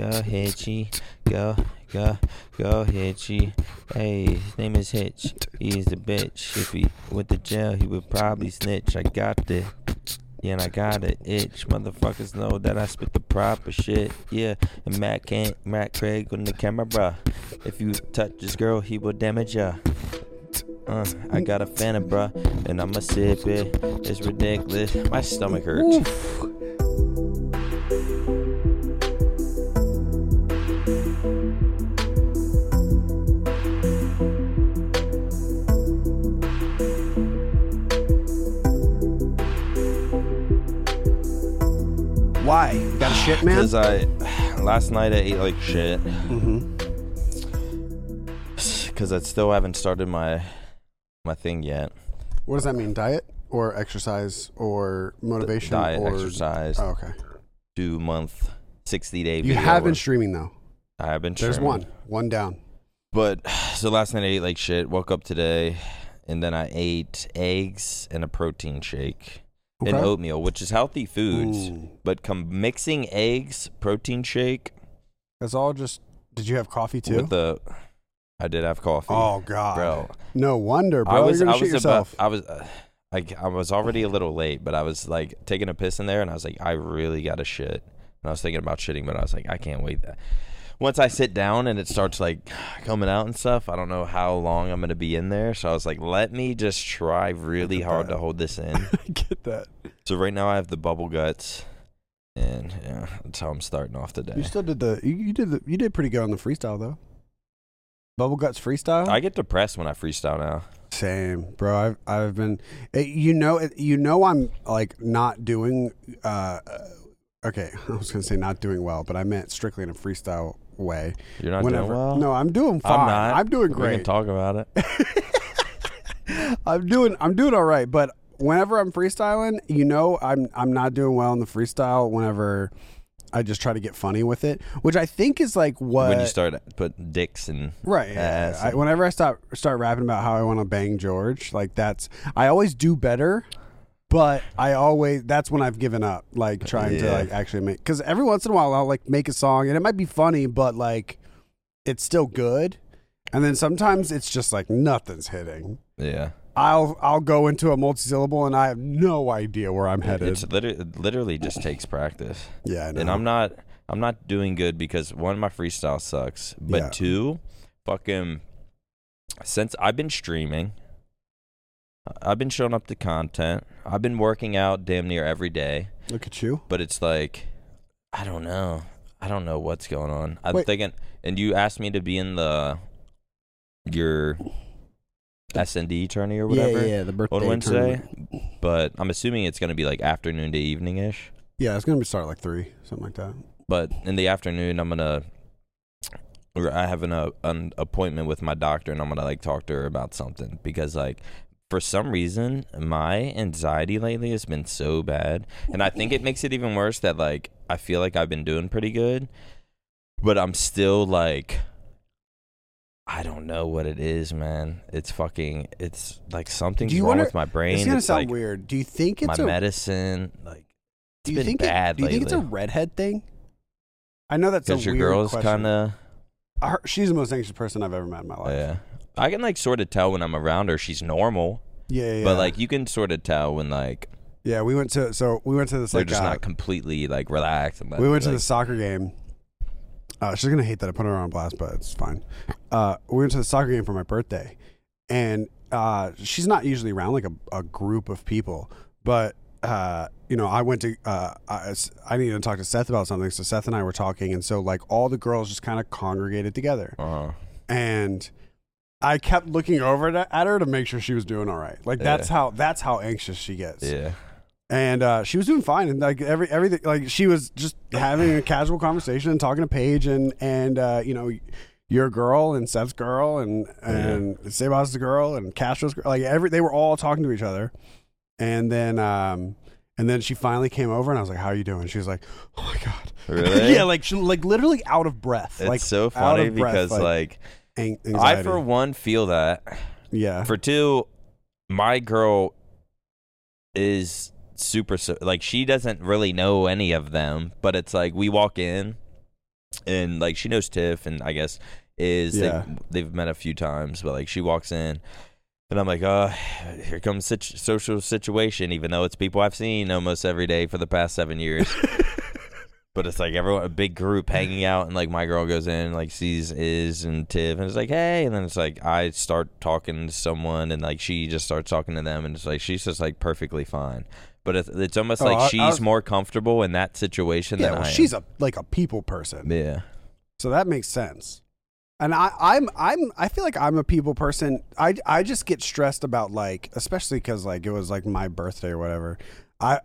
go Hitchy, go, go, go Hitchy. Hey, his name is Hitch. He's the bitch. If he went to jail, he would probably snitch. I got the, yeah, and I got it itch. Motherfuckers know that I spit the proper shit. Yeah, and Matt can't, Matt Craig on the camera. If you touch this girl, he will damage ya. Uh, I got a Fanta, bruh, and I'ma sip it. It's ridiculous. My stomach hurts. Why? You got a shit, man? Because I last night I ate like shit. mm-hmm. Because I still haven't started my my thing yet. What does that mean? Diet or exercise or motivation Diet, or exercise, Oh, okay. two month, sixty day. You have been streaming though. I have been. There's streaming. one. One down. But so last night I ate like shit. Woke up today, and then I ate eggs and a protein shake and oatmeal, which is healthy foods. Mm. But come mixing eggs, protein shake That's all just. Did you have coffee too? with the. I did have coffee. oh God, bro. No wonder, bro. I was You're gonna I was about yourself. I was uh, like I was already a little late, but I was like taking a piss in there, and I was like, I really got to shit. And I was thinking about shitting, but I was like, I can't wait. That once I sit down and it starts like coming out and stuff, I don't know how long I'm gonna be in there. So I was like, let me just try really hard that. to hold this in. I get that. so right now I have the bubble guts, and yeah, that's how I'm starting off today. You still did the. You, you did the. You did pretty good on the freestyle though. Bubble guts freestyle. I get depressed when I freestyle now. Same, bro. I've I've been, eh, you know, you know, I'm like not doing. uh uh, Okay, I was gonna say not doing well, but I meant strictly in a freestyle way. You're not Whenever, doing well. no, I'm doing fine. I'm not. I'm doing We can great. talk about it. I'm doing I'm doing all right, but whenever I'm freestyling, you know, I'm I'm not doing well in the freestyle. Whenever I just try to get funny with it, which I think is like what when you start putting dicks and Right. Yeah. I, whenever I start start rapping about how I want to bang George, like that's I always do better, but I always that's when I've given up, like trying to like actually make because every once in a while I'll like make a song and it might be funny, but like it's still good, and then sometimes it's just like nothing's hitting. yeah. I'll I'll go into a multisyllable and I have no idea where I'm headed. It's literally, it literally just takes practice. yeah, I know. And I'm not I'm not doing good because one my freestyle sucks, but Yeah. two, fucking since I've been streaming, I've been showing up to content. I've been working out damn near every day, Look at you. but it's like I don't know. I don't know what's going on. I'm Wait. thinking and you asked me to be in the your S and D tourney or whatever. Yeah, yeah, the birthday on Wednesday, tournament. but I'm assuming it's gonna be like afternoon to evening ish. Yeah, it's gonna be start like three, something like that. But in the afternoon, I'm gonna. I have an, uh, an appointment with my doctor, and I'm gonna like talk to her about something because like. For some reason, my anxiety lately has been so bad, and I think it makes it even worse that like I feel like I've been doing pretty good, but I'm still like I don't know what it is, man. It's fucking it's like something's wrong wonder- with my brain. It's gonna It's sound like weird. Do you think my it's a medicine, like do it's you been think bad it, do you think it's a redhead thing? I know that's a your weird girl's kind of she's the most anxious person I've ever met in my life. yeah. I can like sort of tell when I'm around her she's normal, yeah, yeah. but like you can sort of tell when like yeah, we went to so we went to this they're like just uh, not completely like relaxed. And we went to like, the soccer game. Uh, she's gonna hate that I put her on blast, but it's fine. Uh, we went to the soccer game for my birthday, and uh, she's not usually around like a, a group of people, but uh, you know, I went to uh, I, I needed to talk to Seth about something, so Seth and I were talking, and so like all the girls just kind of congregated together, uh, and I kept looking over to, at her to make sure she was doing all right. Like that's Yeah. how that's how anxious she gets. Yeah, and uh, she was doing fine. And like every everything like she was just having a casual conversation and talking to Paige and and uh, you know your girl and Seth's girl and and Sebas' girl and Castro's girl like every they were all talking to each other. And then um and then she finally came over and I was like how are you doing? She was like oh my god. Really? yeah like she like literally out of breath. It's like so out funny of breath, because like, an- I for one feel that yeah for two, my girl is super so like she doesn't really know any of them, but it's like we walk in and like she knows Tiff, and I guess is Yeah. they've, they've met a few times, but like she walks in. And I'm like, oh, here comes situ- social situation, even though it's people I've seen almost every day for the past seven years. but it's like everyone, a big group hanging out, and like my girl goes in, like sees Iz and Tiff, and it's like, hey, and then it's like I start talking to someone, and like she just starts talking to them, and it's like she's just like perfectly fine. But it's, it's almost Oh, like I- I she's was- more comfortable in that situation Yeah, than well, I am. she's a like a people person. yeah, So that makes sense. And I, I'm I'm I feel like I'm a people person. I I just get stressed about like especially because like it was like my birthday or whatever. I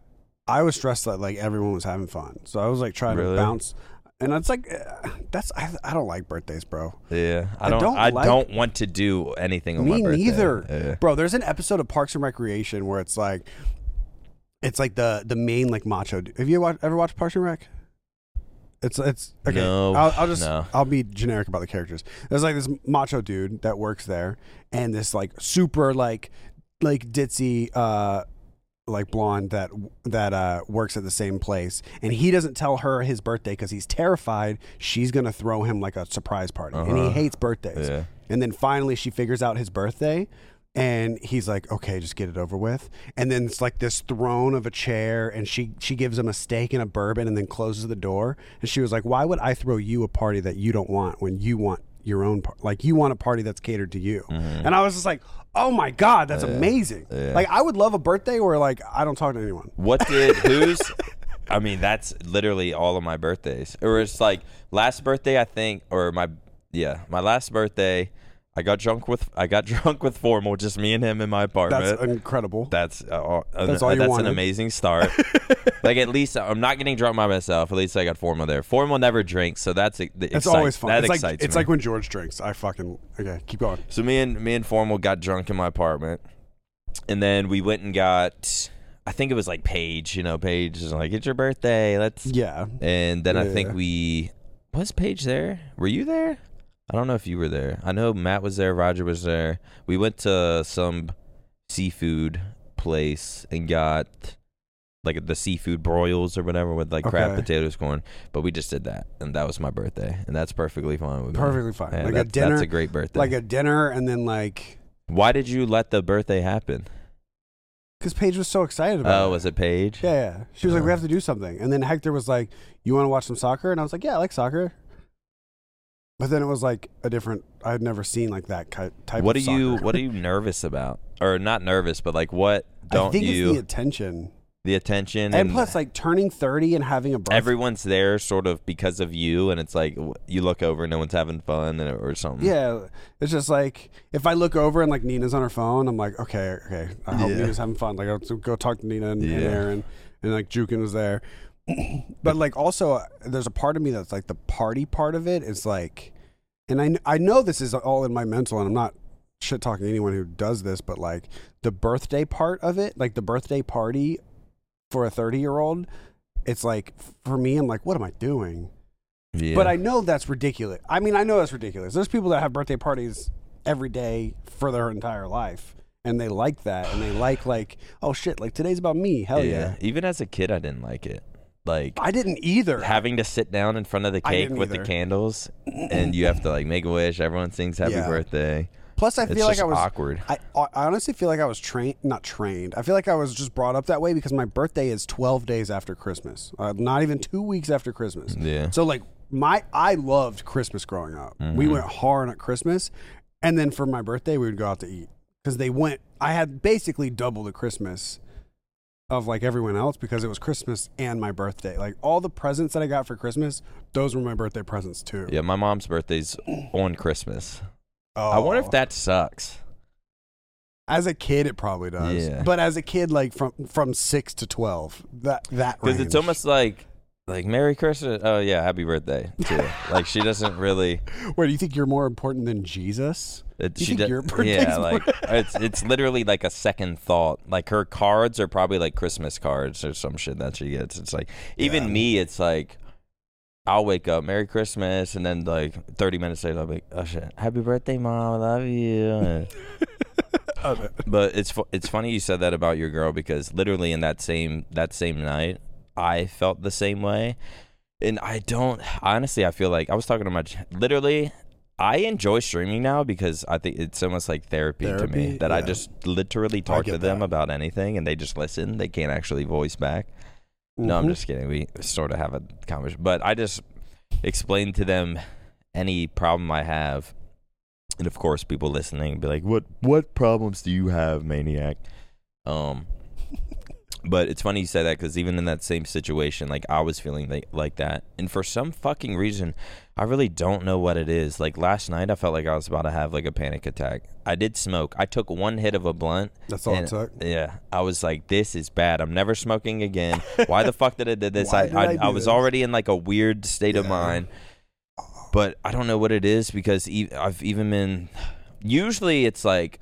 I was stressed that like everyone was having fun. So I was like trying Really? to bounce. And it's like uh, that's I, I don't like birthdays, bro. yeah. I I don't. don't I like- don't want to do anything Me neither, Yeah. bro. There's an episode of Parks and Recreation where it's like, it's like the the main like macho. Have you watch, ever watched Parks and Rec? It's it's okay. No, I'll, I'll just no. I'll be generic about the characters. There's like this macho dude that works there, and this like super like like ditzy uh like blonde that that uh works at the same place, and he doesn't tell her his birthday because he's terrified she's gonna throw him like a surprise party, and he Uh-huh. hates birthdays. Yeah. And then finally she figures out his birthday and he's like, "Okay, just get it over with." And then it's like this throne of a chair and she she gives him a steak and a bourbon and then closes the door. And she was like, "Why would I throw you a party that you don't want when you want your own par- like you want a party that's catered to you?" And I was just like, "Oh my god, that's amazing." Mm-hmm. Yeah. Like I would love a birthday where like I don't talk to anyone. What did who's? I mean, that's literally all of my birthdays. Or it's like last birthday, I think, or my yeah, my last birthday. I got drunk with I got drunk with formal, just me and him in my apartment. That's incredible. That's uh, all- That's uh, all you that's wanted. an amazing start. like at least I'm not getting drunk by myself. At least I got Formal there. Formal never drinks, so that's It's always fun. That It's like excites it's me. like when George drinks. I fucking okay. Keep going. So me and me and Formal got drunk in my apartment, and then we went and got. I think it was like Paige. You know, Paige is like, "It's your birthday. Let's." Yeah. And then I think we was Paige there. Were you there? I don't know if you were there. I know Matt was there. Roger was there. We went to some seafood place and got like the seafood broils or whatever with like crab Okay. potatoes corn. But we just did that, and that was my birthday, and that's perfectly fine with me. Perfectly fine. Yeah, like a dinner. That's a great birthday. like a dinner and then like Why did you let the birthday happen? because Paige was so excited about Oh, it. was it Paige? Yeah, yeah. She was like, Uh. "We have to do something," and then Hector was like, "You want to watch some soccer?" And I was like, "Yeah, I like soccer." But then it was like a different. I had never seen like that ki- type. What are of you. What are you nervous about? Or not nervous, but like what don't I think you it's the attention, the attention and, plus like turning thirty and having a birthday. everyone's there sort of because of you, and it's like you look over, and no one's having fun, and, or something. Yeah, it's just like if I look over and like Nina's on her phone, I'm like, okay, okay. I hope Yeah. Nina's having fun. Like, I'll go talk to Nina and, and Aaron, and like Jukin was there. But like also, uh, there's a part of me that's like the party part of it is like, and I I know this is all in my mental, and I'm not shit talking anyone who does this, but like the birthday part of it, like the birthday party for a 30 year old, it's like for me, I'm like, what am I doing? Yeah. But I know that's ridiculous. I mean, I know that's ridiculous. There's people that have birthday parties every day for their entire life, and they like that, and they like like, oh shit, like today's about me. Hell yeah. Even as a kid, I didn't like it. Like I didn't either. having to sit down in front of the cake with either. the candles, and you have to like make a wish. Everyone sings happy Yeah. birthday. Plus, I It's feel like I was. awkward. I, I honestly feel like I was trained, not trained. I feel like I was just brought up that way because my birthday is 12 days after Christmas, uh, not even two weeks after Christmas. Yeah. So like my, I loved Christmas growing up. Mm-hmm. We went hard at Christmas, and then for my birthday we would go out to eat because they went. I had basically double the Christmas of like everyone else because it was Christmas and my birthday. Like all the presents that I got for Christmas, those were my birthday presents too. Yeah, my mom's birthday's on Christmas. Oh. I wonder if oh. that sucks. As a kid, it probably does. Yeah. But as a kid, like from from six to twelve, that that Because it's almost like like Merry Christmas. Oh yeah, Happy birthday too. like she doesn't really. Where do you think you're more important than Jesus? It, You she think does- your birthday's yeah, like it's it's literally like a second thought. Like her cards are probably like Christmas cards or some shit that she gets. It's like even Yeah. me, it's like I'll wake up Merry Christmas and then like 30 minutes later I'll be like, oh shit, Happy birthday, mom, I love you. But it's fu- it's funny you said that about your girl because literally in that same that same night I felt the same way. and I don't honestly. I feel like I was talking to my literally. I enjoy streaming now because I think it's almost like therapy, to me. Therapy? That I just literally talk to them that. about anything, and they just listen. They can't actually voice back. No, I'm Mhm. just kidding. We sort of have a conversation, but I just explain to them any problem I have, and of course, people listening be like, "What what problems do you have, maniac?" Um, but it's funny you say that because even in that same situation, like I was feeling like, like that, and for some fucking reason, I really don't know what it is. Like last night, I felt like I was about to have like a panic attack. I did smoke. I took one hit of a blunt. That's all it took. Yeah, I was like, "This is bad. I'm never smoking again." Why the fuck did I did this? I did I, I I, was this? already in like a weird state of mind, but I don't know what it is because e- I've even been. Usually, it's like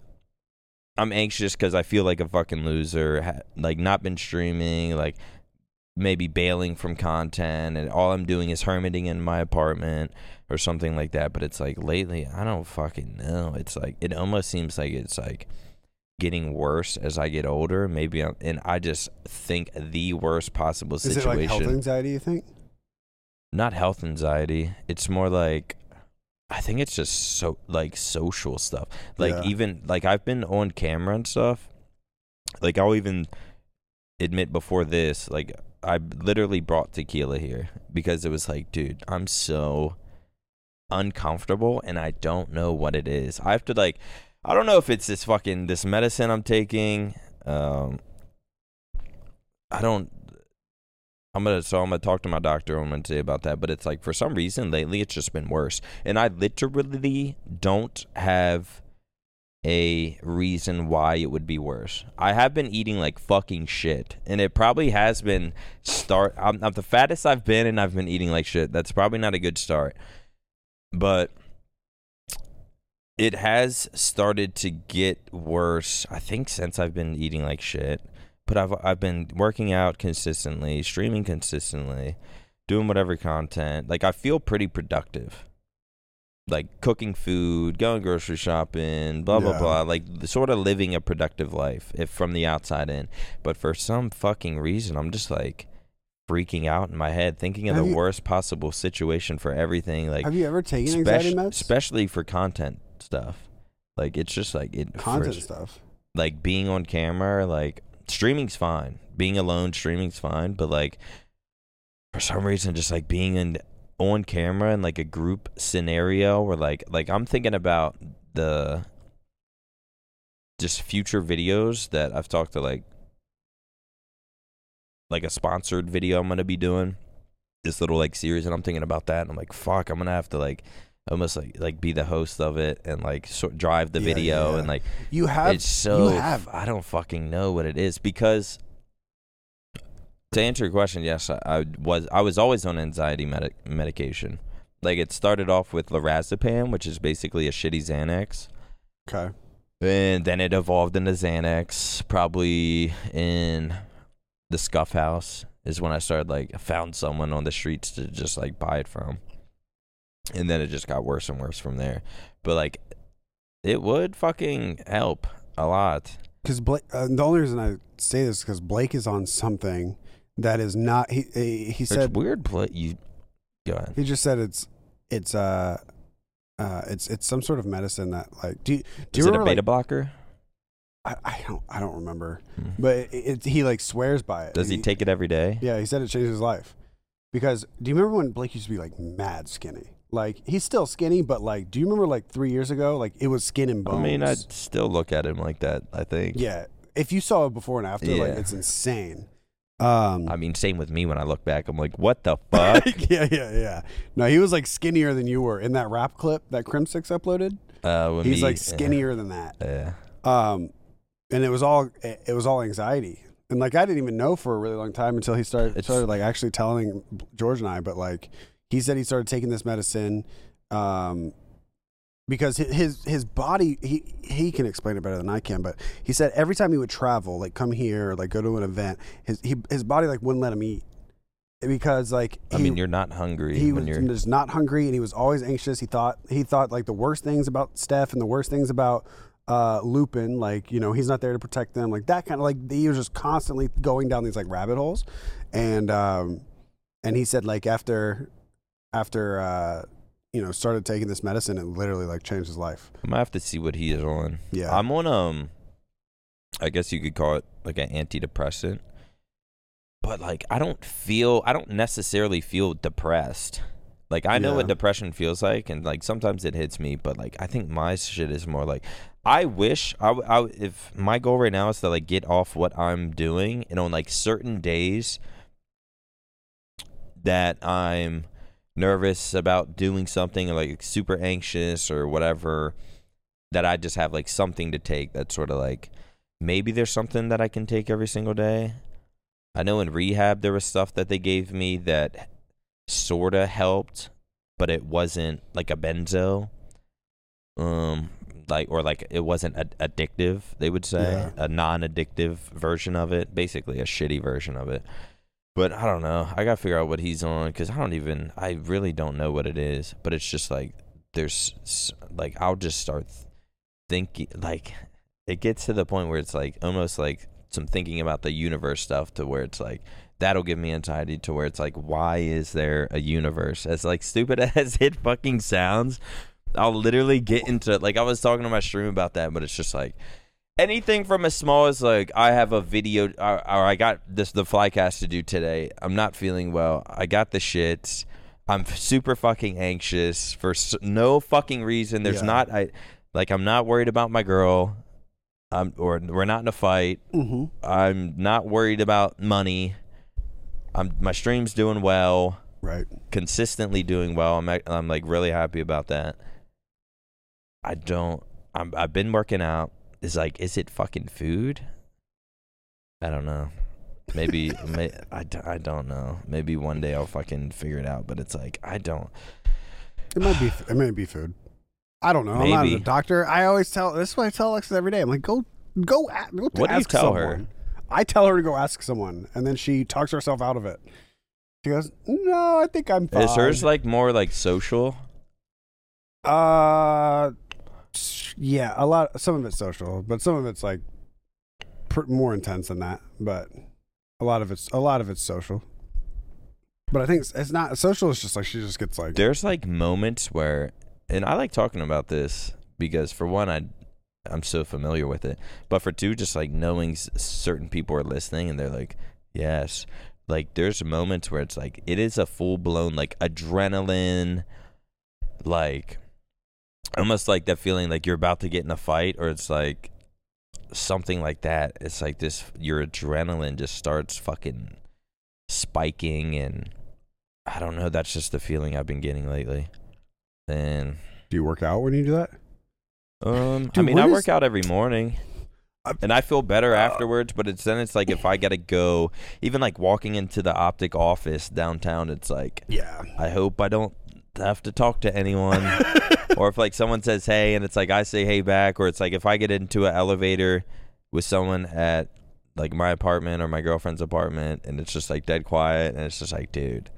I'm anxious because I feel like a fucking loser. ha- Like not been streaming, like maybe bailing from content, and all I'm doing is hermiting in my apartment or something like that. But it's like lately, I don't fucking know. It's like it almost seems like it's like getting worse as I get older. Maybe, I'm, and I just think the worst possible situation. Is it like health anxiety? You think? Not health anxiety. It's more like I think it's just so like social stuff. Like Yeah. even like I've been on camera and stuff. Like I'll even admit before this, like I literally brought tequila here because it was like, dude, I'm so uncomfortable and I don't know what it is. I have to like I don't know if it's this fucking this medicine I'm taking. Um I don't I'm gonna so I'm gonna talk to my doctor on Wednesday about that. But it's like for some reason lately it's just been worse. And I literally don't have a reason why it would be worse. I have been eating like fucking shit, and it probably has been start. I'm, I'm the fattest I've been, and I've been eating like shit. That's probably not a good start, but it has started to get worse. I think since I've been eating like shit, but I've I've been working out consistently, streaming consistently, doing whatever content. Like I feel pretty productive like cooking food, going grocery shopping, blah blah Yeah. blah, like sort of living a productive life if from the outside in. But for some fucking reason, I'm just like freaking out in my head, thinking of Have the you- worst possible situation for everything, like Have you ever taken anxiety meds? especially for content stuff. Like it's just like it for- Content stuff. like being on camera, like streaming's fine. Being alone, streaming's fine. But like for some reason, just like being in on camera in like a group scenario where like like I'm thinking about the just future videos that I've talked to like like a sponsored video I'm gonna be doing this little like series and I'm thinking about that and I'm like fuck I'm gonna have to like almost like like be the host of it and like sort drive the Yeah, video yeah. and like You have. it's so you have. I don't fucking know what it is because to answer your question, yes, I, I was I was always on anxiety medic medication. Like it started off with lorazepam, which is basically a shitty Xanax, Okay. and then it evolved into Xanax. Probably in the Scuf House is when I started like found someone on the streets to just like buy it from, and then it just got worse and worse from there. But like, it would fucking help a lot. Because Blake, uh, the only reason I say this is because Blake is on something that is not. He he, he It's said weird. Play you go ahead. he just said it's it's uh uh it's it's some sort of medicine that like do you, do Is you it a beta like, blocker? I, I don't I don't remember Hmm. but it, it, he like swears by it Does he take it every day? yeah he said it changed his life because do you remember when Blake used to be like mad skinny like he's still skinny but like do you remember like three years ago like it was skin and bones. I mean, I'd still look at him like that. I think. yeah if you saw it before and after like it's insane um I mean, same with me. When I look back, I'm like, what the fuck? yeah, yeah, yeah. No, he was like skinnier than you were in that rap clip that Crimsix uploaded. uh, He's me- like skinnier than that. Yeah. Um, and it was all it was all anxiety. And like I didn't even know for a really long time until he started It's- started like actually telling George and I. But like he said, he started taking this medicine. Um, because his his body he he can explain it better than I can, but he said every time he would travel, like come here, or like go to an event, his he, his body like wouldn't let him eat because like I mean, you're not hungry he when was you're. just not hungry and he was always anxious. He thought he thought like the worst things about Steph and the worst things about uh, Lupin. Like you know he's not there to protect them. Like that kind of like he was just constantly going down these like rabbit holes, and um, and he said like after after uh, you know started taking this medicine, it literally like changed his life. I might have to see what he is on. Yeah, I'm on um I guess you could call it like an antidepressant. But like I don't feel I don't necessarily feel depressed. Like I know Yeah. what depression feels like and like sometimes it hits me, but like I think my shit is more like I wish I, I if my goal right now is to like get off what I'm doing and on like certain days that I'm nervous about doing something or like super anxious or whatever that I just have like something to take that's sort of like maybe there's something that I can take every single day. I know in rehab there was stuff that they gave me that sort of helped, but it wasn't like a benzo. Um like or like it wasn't ad- addictive, they would say, Yeah. a non-addictive version of it, basically a shitty version of it. But I don't know. I got to figure out what he's on cuz I don't even I really don't know what it is, but it's just like there's like I'll just start thinking like it gets to the point where it's like almost like some thinking about the universe stuff to where it's like that'll give me anxiety to where it's like why is there a universe as like stupid as it fucking sounds i'll literally get into like i was talking to my stream about that but it's just like anything from as small as like i have a video or, or i got this the flycast to do today i'm not feeling well. I got the shits. I'm super fucking anxious for s- no fucking reason. There's Yeah. not i like i'm not worried about my girl. Um, or we're not in a fight. Mm-hmm. i'm not worried about money. I'm my stream's doing well. Right. consistently doing well. I'm, ac- I'm like really happy about that. I don't I'm, i've been working out is like is it fucking food i don't know maybe may, I, I don't know maybe one day i'll fucking figure it out but it's like i don't It might be. It might be food. I don't know. I'm not a doctor. I always tell. This is what I tell Alexis every day. I'm like, go, go, a- go. What do you tell her? someone. I tell her to go ask someone, and then she talks herself out of it. She goes, "No, I think I'm fine." is hers like more like social Uh, yeah, a lot. Some of it's social, but some of it's like pr- more intense than that. But a lot of it's a lot of it's social. But I think it's, it's not social. It's just like she just gets like, there's like moments where and i like talking about this because for one i i'm so familiar with it but for two just like knowing certain people are listening and they're like yes like there's moments where it's like it is a full blown like adrenaline like almost like that feeling like you're about to get in a fight or it's like something like that it's like this your adrenaline just starts fucking spiking and i don't know that's just the feeling i've been getting lately and "Do you work out when you do that?" um i mean i is- work out every morning and i feel better Uh, afterwards but it's then it's like if i gotta go even like walking into the optic office downtown it's like Yeah. i hope i don't have to talk to anyone or if like someone says hey and it's like I say hey back or it's like if I get into an elevator with someone at like my apartment or my girlfriend's apartment and it's just like dead quiet and it's just like dude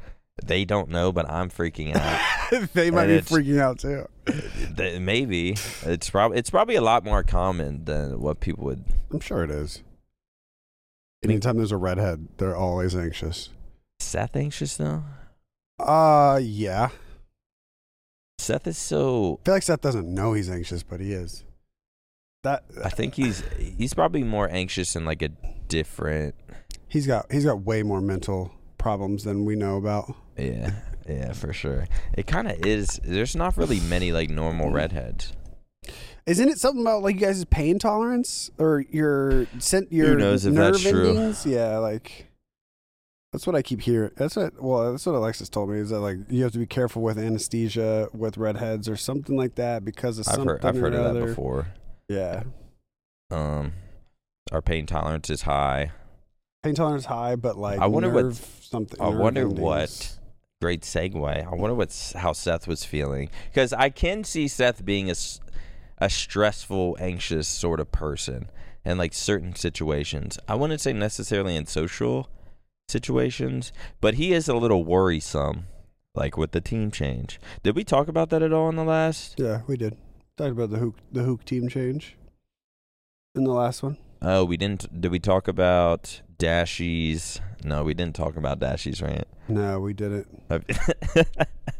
they don't know but I'm freaking out they might And be freaking out too. Th- maybe it's probably it's probably a lot more common than what people would I'm sure it is. Anytime there's a redhead, they're always anxious. Seth anxious though Uh, yeah. Seth is so I feel like Seth doesn't know he's anxious, but he is. That I think he's he's probably more anxious in like a different he's got he's got way more mental problems than we know about. Yeah, yeah, for sure. It kind of is. There's not really many like normal redheads. Isn't it something about like you guys' pain tolerance or your sent your Who knows if nerve that's true. endings? Yeah, like that's what I keep hearing. That's what well, that's what Alexis told me is that like you have to be careful with anesthesia with redheads or something like that because of I've something heard I've heard or of that before. Yeah, Um, our pain tolerance is high. pain tolerance is high, but like I wonder what- something. I wonder endings. what- Great segue. I wonder what's how Seth was feeling because I can see Seth being a, a stressful, anxious sort of person in like certain situations. I wouldn't say necessarily in social situations, but he is a little worrisome, like with the team change. Did we talk about that at all in the last? Yeah, we did. Talked about the hook the hook team change in the last one. Oh, we didn't. Did we talk about Dashy's? No, we didn't talk about Dashy's, rant. No, we didn't.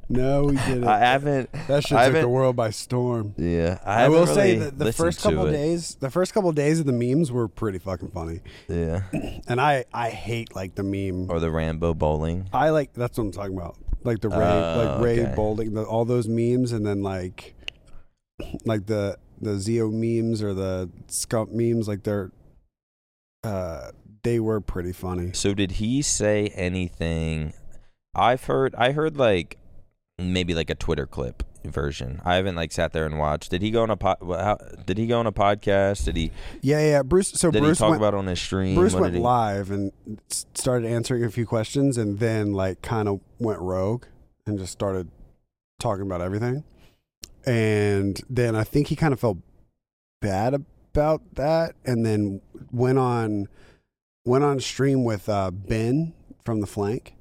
No, we didn't. I haven't. that shit I took the world by storm. Yeah, I, I, will say that the first couple days, the first couple days of the memes were pretty fucking funny. Yeah, And I, I hate like the meme. or the Rambo bowling. I like that's what I'm talking about. Like the Ray, Oh, like Ray okay. Bowling, the, all those memes, and then like, like the the Zio memes or the Scump memes. Like they're, uh, they were pretty funny. So did he say anything? I've heard. I heard like maybe like a Twitter clip version. I haven't like sat there and watched. Did he go on a pod? How, did he go on a podcast? Did he? Yeah, yeah. Bruce. So Did Bruce he talk went, about on his stream? Bruce What went he- live and started answering a few questions, and then like kind of went rogue and just started talking about everything. And then I think he kind of felt bad about that, and then went on went on stream with uh, Ben from the flank.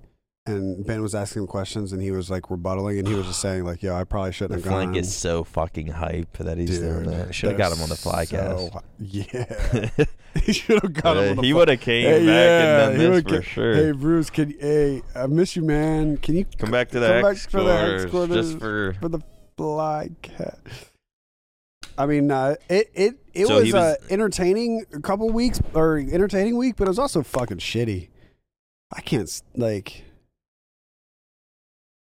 And Ben was asking him questions, and he was like rebuttaling, and he was just saying like, "Yo, I probably shouldn't have gone." is so fucking hype that he's doing Dude, that. Should have got him on the flycast. so- yeah, he should have got him. On the he would have came Hey, back yeah, and done this for ca- sure. Hey Bruce, can hey, I miss you, man. Can you come back to the come back X for the X quarters quarters. just for. for the fly cat? I mean, uh, it it it So was, was- uh, entertaining a couple weeks or entertaining week, but it was also fucking shitty. I can't like.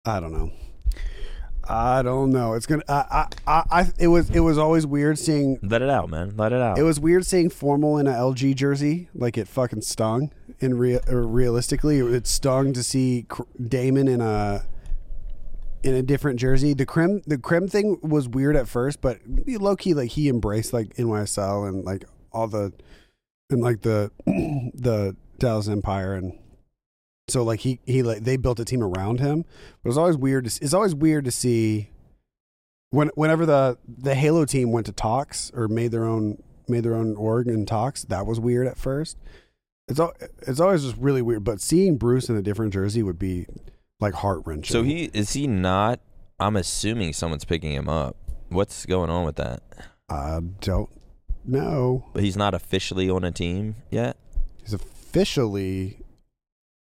I don't know. I don't know. It's gonna. I, I, I. It was. It was always weird seeing Let it out, man. Let it out. It was weird seeing formal in a LG jersey. Like it fucking stung. In real, realistically, it stung to see Damon in a in a different jersey. The crim, the crim thing was weird at first, but low key, like he embraced like NYSL and like all the and like the the Dallas Empire and. So like he he like they built a team around him, but it's always weird. To, it's always weird to see when whenever the the Halo team went to talks or made their own made their own org and talks, that was weird at first. It's all it's always just really weird. But seeing Bruce in a different jersey would be like heart wrenching. so he is he not? I'm assuming someone's picking him up. What's going on with that? I don't know. But he's not officially on a team yet. He's officially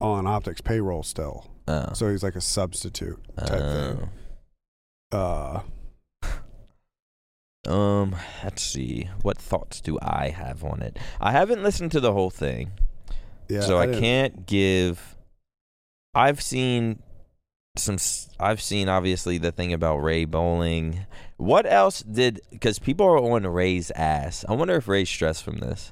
on Optics payroll still, Oh. so he's like a substitute type thing. Oh. Uh, Um, let's see. What thoughts do I have on it? I haven't listened to the whole thing, yeah. so I, didn't- can't give. I've seen some. I've seen obviously the thing about Ray bowling. What else did? Because people are on Ray's ass. I wonder if Ray's stressed from this.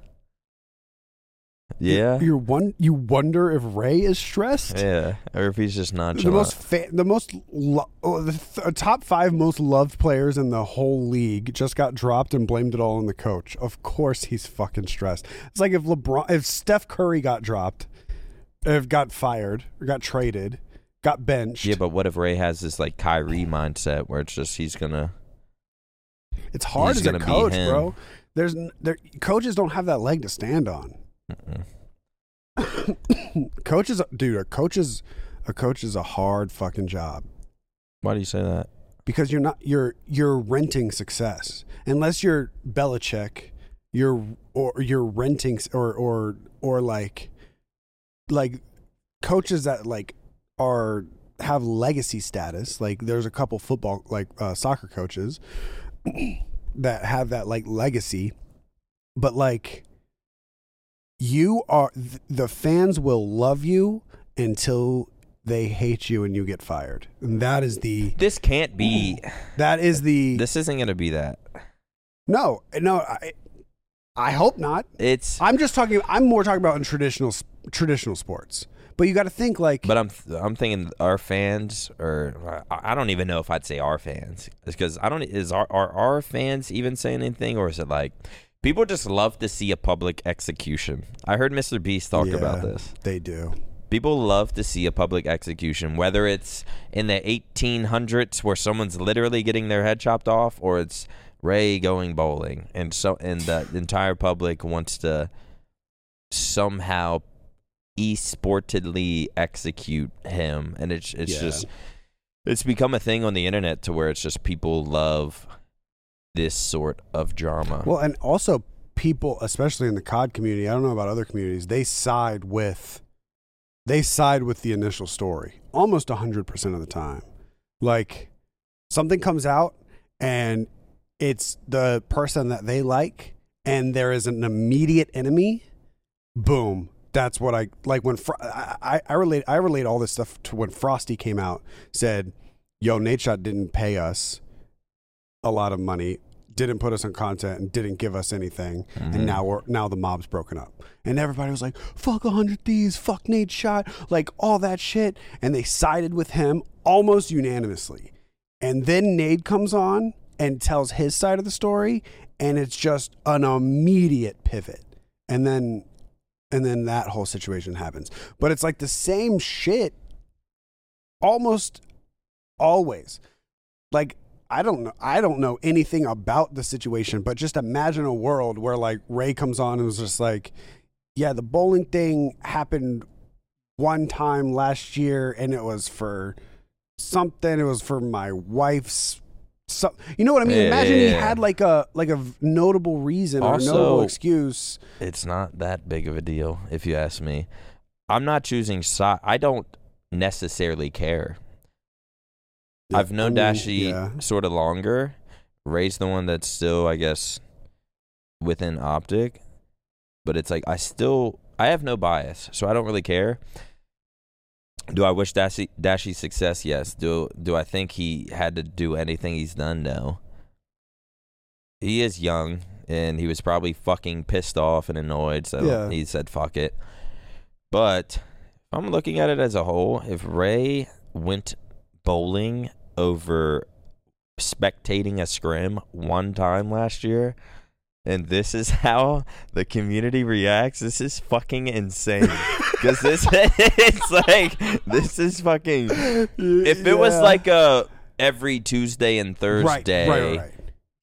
Yeah, You're one. You wonder if Ray is stressed. yeah, or if he's just the nonchalant. most fa- the most lo- oh, the th- uh, top five most loved players in the whole league just got dropped and blamed it all on the coach. Of course he's fucking stressed. It's like if LeBron if Steph Curry got dropped, if got fired or got traded, got benched. yeah, but what if Ray has this like Kyrie mindset where it's just he's gonna it's hard he's as a coach, bro. There's there coaches don't have that leg to stand on. Coaches dude, a coach is a coach is a hard fucking job. Why do you say that? because you're not you're you're renting success unless you're Belichick you're or you're renting or or or like like coaches that like are have legacy status like there's a couple football like uh, soccer coaches that have that like legacy but like you are th- the fans will love you until they hate you and you get fired and that is the This can't be. that is the This isn't gonna be that. no, no. I, I hope not. It's. I'm just talking. I'm more talking about in traditional traditional sports. But you got to think like But I'm I'm thinking our fans, or I I don't even know if I'd say our fans, because I don't is our are our fans even saying anything, or is it like people just love to see a public execution? I heard Mr. Beast talk about this. They do. People love to see a public execution, whether it's in the 1800s where someone's literally getting their head chopped off, or it's Ray going bowling, and so and the entire public wants to somehow e-sportedly execute him, and it's it's Yeah. just it's become a thing on the internet to where it's just people love this sort of drama. Well, and also people, especially in the COD community, I don't know about other communities, they side with they side with the initial story almost 100% of the time. Like something comes out and it's the person that they like and there is an immediate enemy, boom. That's what I like when Fro- I, I relate I relate all this stuff to when Frosty came out said, "Yo, Nadeshot didn't pay us a lot of money, didn't put us on content, and didn't give us anything, Mhm. and now we're now the mob's broken up." And everybody was like, "Fuck a hundred thieves, fuck Nadeshot, like all that shit," and they sided with him almost unanimously. And then Nade comes on and tells his side of the story, and it's just an immediate pivot. And then and then that whole situation happens. But it's like the same shit almost always. Like I don't know I don't know anything about the situation, but just imagine a world where like Ray comes on and was just like, Yeah, the bowling thing happened one time last year and it was for something. It was for my wife's. So, you know what I mean? Yeah, Imagine yeah, he had like a like a notable reason or notable excuse. It's not that big of a deal, if you ask me. I'm not choosing side. I don't necessarily care. I've known Dashy yeah. sort of longer. Ray's the one that's still, I guess, within optic. But it's like I still I have no bias, so I don't really care. Do I wish Dashy Dashy success? Yes. Do do I think he had to do anything he's done? No. He is young and he was probably fucking pissed off and annoyed, so Yeah. he said fuck it. But I'm looking at it as a whole, if Ray went bowling over spectating a scrim one time last year, and this is how the community reacts, this is fucking insane. Because this, it's like, this is fucking. If it was like a every Tuesday and Thursday, right, right, right.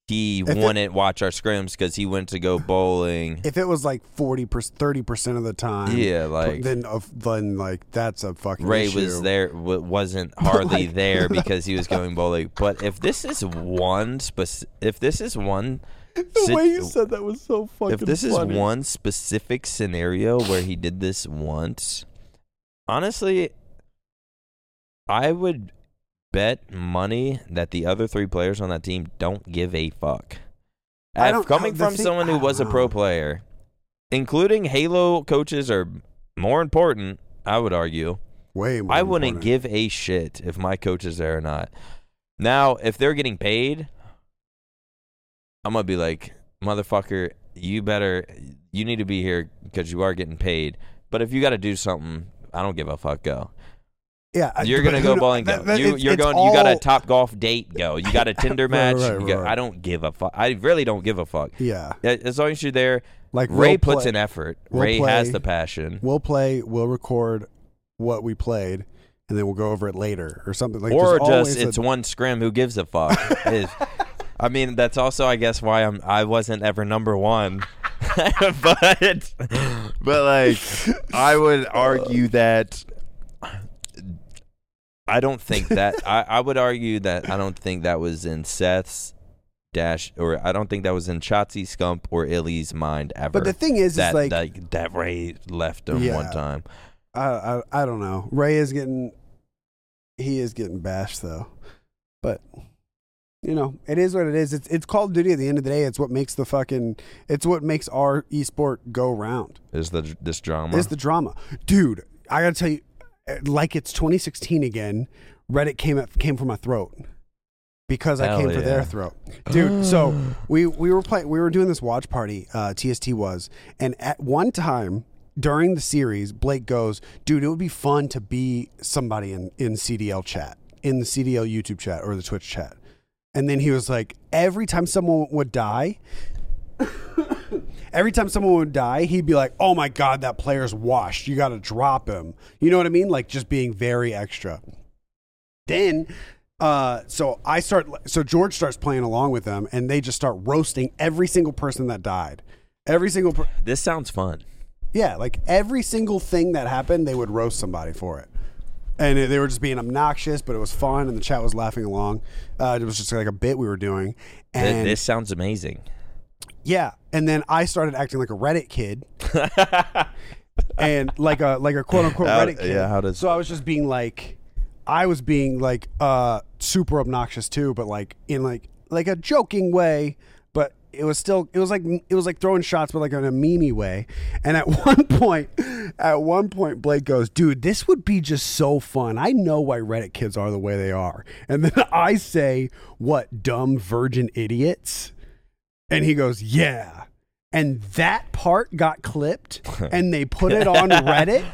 He If wouldn't watch our scrims because he went to go bowling. If it was like 40 30 percent of the time, yeah, like then of then like that's a fucking Ray issue. was there, w- wasn't hardly like- there because he was going bowling. But if this is one spec- if this is one, The way you said that was so fucking. if this funny. is one specific scenario where he did this once, honestly, I would bet money that the other three players on that team don't give a fuck. Coming from thing- someone who was a pro player, including Halo coaches are more important, I would argue. way more. I wouldn't important. give a shit if my coach is there or not. Now, if they're getting paid, I'm gonna be like, motherfucker, you better, you need to be here because you are getting paid. But if you got to do something, I don't give a fuck. Go. Yeah, You're gonna go bowling. Go. that- you, it's going. You got a top golf date. Go. You got a Tinder match. right, you got- right. I don't give a fuck. I really don't give a fuck. Yeah, As long as you're there, like Ray we'll puts play, in effort. we'll Ray has the passion. We'll play. We'll record what we played, and then we'll go over it later or something like. or just a- it's one scrim. Who gives a fuck? Is- I mean, that's also, I guess, why I'm I wasn't ever number one. but but like, I would argue that I don't think that I, I would argue that I don't think that was in Seth's dash or I don't think that was in Shotzzy Scump or Illey's mind ever. But the thing is, that is like, that Ray left him Yeah. one time. I, I I don't know. Ray is getting he is getting bashed though. But you know, it is what it is. It's it's Call of Duty at the end of the day. It's what makes the fucking it's what makes our esport go round. Is the this drama? Is the drama. Dude, I got to tell you like it's 2016 again, Reddit came at, came for my throat. Because I Hell came for their throat, dude. So we we were playing, we were doing this watch party. Uh, TST was, and at one time during the series, Blake goes, "Dude, it would be fun to be somebody in in CDL chat, in the CDL YouTube chat or the Twitch chat." And then he was like, every time someone would die, every time someone would die, he'd be like, "Oh my god, that player's washed. You got to drop him." You know what I mean? Like just being very extra. Then, uh, so I start. So George starts playing along with them, and they just start roasting every single person that died. Every single, per- this sounds fun. yeah, like every single thing that happened, they would roast somebody for it. And they were just being obnoxious, but it was fun, and the chat was laughing along. Uh, it was just like a bit we were doing, and this sounds amazing. Yeah, and then I started acting like a Reddit kid, and like a like a quote unquote How- Reddit kid. yeah, how does- so I was just being like, I was being like uh super obnoxious too, but like in like like a joking way, but it was still it was like it was like throwing shots, but like in a memey way. And at one point, at one point, Blake goes, "Dude, this would be just so fun. I know why Reddit kids are the way they are." And then I say, "What dumb virgin idiots?" And he goes, "Yeah." And that part got clipped, and they put it on Reddit.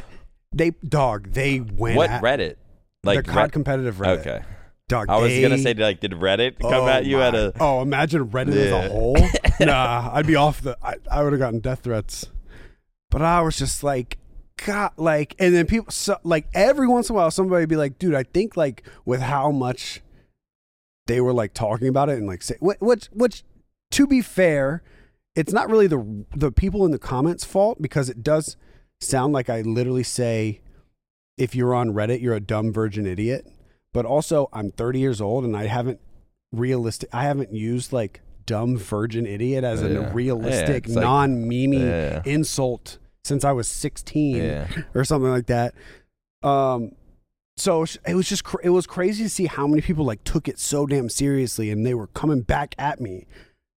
They dog, they went what at, Reddit? Like the COD Red- competitive Reddit. Okay. Dog, I was they- gonna say, like, did Reddit come Oh at you at a? Oh, imagine Reddit as a whole. nah, I'd be off the. I, I would have gotten death threats. But I was just like, God, like, and then people, so, like, every once in a while, somebody would be like, dude, I think, like, with how much they were, like, talking about it and, like, say, wh- which, which, to be fair, it's not really the the people in the comments' fault because it does sound like I literally say, if you're on Reddit, you're a dumb virgin idiot. But also, I'm 30 years old and I haven't realistic. I haven't used like dumb virgin idiot as Yeah. a Yeah, realistic, it's like- non memey Yeah. insult since I was 16 Yeah. or something like that. Um, so it was just cr- it was crazy to see how many people like took it so damn seriously, and they were coming back at me.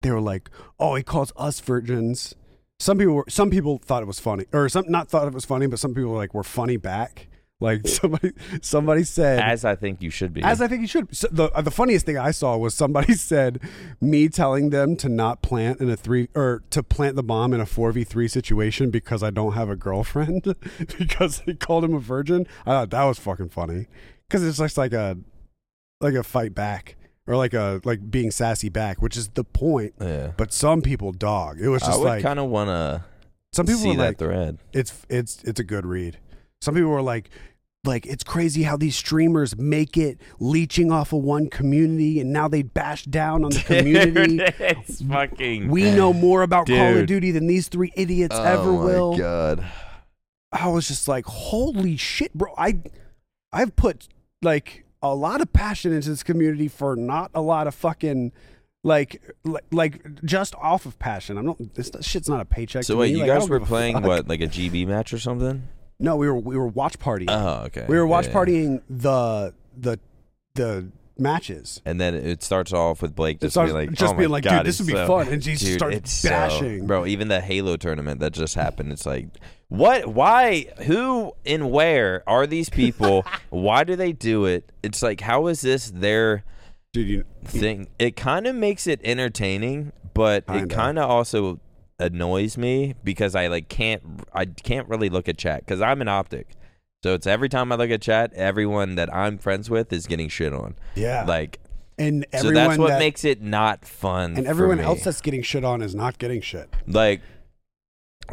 They were like, "Oh, he calls us virgins." Some people were, some people thought it was funny, or some not thought it was funny, but some people were like were funny back. Like somebody somebody said, As I think you should be. as I think you should. So the the funniest thing I saw was somebody said me telling them to not plant in a three or to plant the bomb in a four v three situation because I don't have a girlfriend because they called him a virgin. I thought that was fucking funny because it's just like a like a fight back or like a like being sassy back, which is the point. yeah. But some people dog. It was I just would like kind of want to some people see were that like thread. it's it's it's a good read. Some people were like like it's crazy how these streamers make it leeching off of one community and now they bash down on the community. Dude, it's fucking. we know more about Call of Duty than these three idiots Oh ever my will. God. I was just like, holy shit, bro. I I've put like a lot of passion into this community for not a lot of fucking like like, like just off of passion. I'm not this shit's not a paycheck. So wait, me. you Like, guys were playing fuck. what, like a GB match or something? No, we were we were watch partying. Oh, okay. We were watch Yeah. partying the the the matches. and then it starts off with Blake just starts- being like, just oh being like, dude, this would be fun, and she Dude, starts it's so- bashing. bro. Even the Halo tournament that just happened, it's like, what? Why? Who and where are these people? Why do they do it? It's like, how is this their Dude, you, thing? It kind of makes it entertaining, but it Kinda. kind of also annoys me because I like can't I can't really look at chat because I'm an optic. So it's every time I look at chat, everyone that I'm friends with is getting shit on. yeah, Like, and so that's what that, makes it not fun. and everyone else that's getting shit on is not getting shit. like,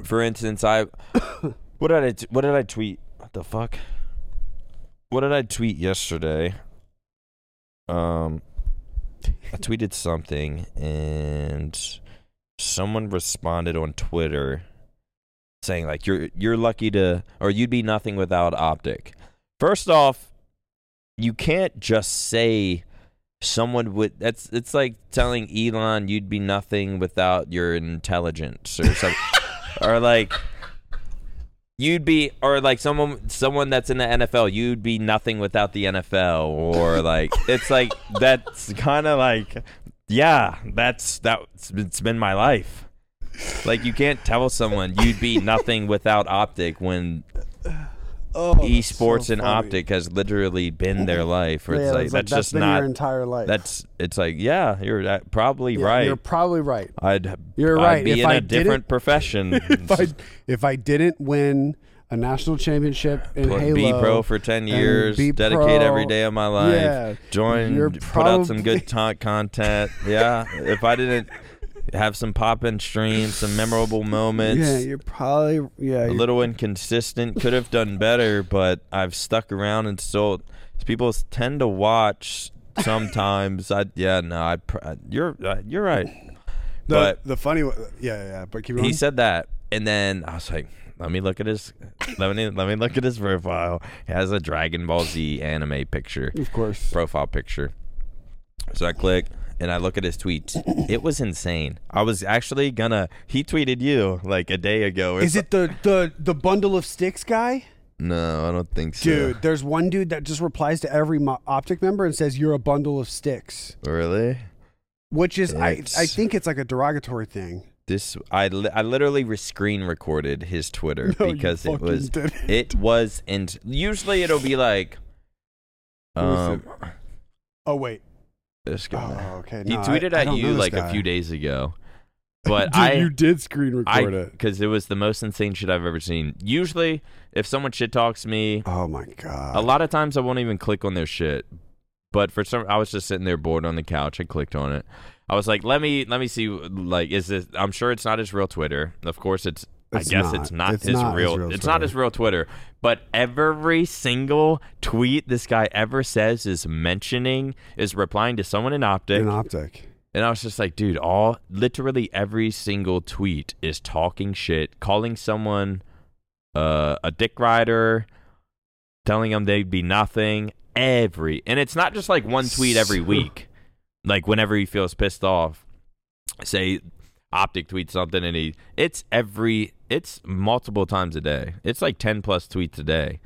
for instance, I what did I t- what did I tweet? What the fuck? What did I tweet yesterday? Um, I tweeted something and someone responded on Twitter saying like you're you're lucky to or you'd be nothing without optic. First off, you can't just say someone would that's it's like telling Elon you'd be nothing without your intelligence or something or like you'd be or like someone someone that's in the NFL you'd be nothing without the NFL or like it's like that's kind of like yeah that's that's it's been my life. Like you can't tell someone you'd be nothing without optic when Oh, esports and optic has literally been their life or it's like that's, just been not your entire life. that's it's like yeah you're uh, probably Yeah, right You're probably right. I'd You're I'd right. be If in I a different profession if I if I didn't win a national championship in Put- Halo, be pro for 10 years dedicate pro, every day of my life yeah, join put out some good ta- content yeah if i didn't have some pop-in streams some memorable moments yeah, you're probably yeah. a little inconsistent could have done better but i've stuck around and still people tend to watch sometimes i yeah no i you're uh, you're right the, but the funny, one- yeah, yeah. But keep going. he said that and then i was like let me look at his let me let me look at his profile he has a dragon ball z anime picture of course. profile picture so i click and I look at his tweets. It was insane. I was actually gonna. He tweeted you like a day ago. Is it the the the bundle of sticks guy? No, I don't think so. Dude, there's one dude that just replies to every mo- optic member and says you're a bundle of sticks, Really? which is I I think it's like a derogatory thing. This I, li- I literally re- screen recorded his Twitter No, because it was didn't. it was and usually it'll be like um Oh wait. This guy. Oh, okay. he No, I- tweeted I at don't know you this like a few days ago. But Dude, I you did screen I record it. because it was the most insane shit I've ever seen. Usually if someone shit talks me, Oh my god. a lot of times I won't even click on their shit. But for some I was just sitting there bored on the couch. I clicked on it. I was like, let me let me see like is this I'm sure it's not his real Twitter. Of course it's It's I guess not. it's not It's his not real, it's not Twitter. his real Twitter. But every single tweet this guy ever says is mentioning is replying to someone in Optic. An optic. And I was just like, dude, all literally every single tweet is talking shit, calling someone uh, a dick rider, telling them they'd be nothing. Every and it's not just like one tweet every week. Like whenever he feels pissed off, say Optic tweets something and he it's every it's multiple times a day. It's like ten plus tweets a day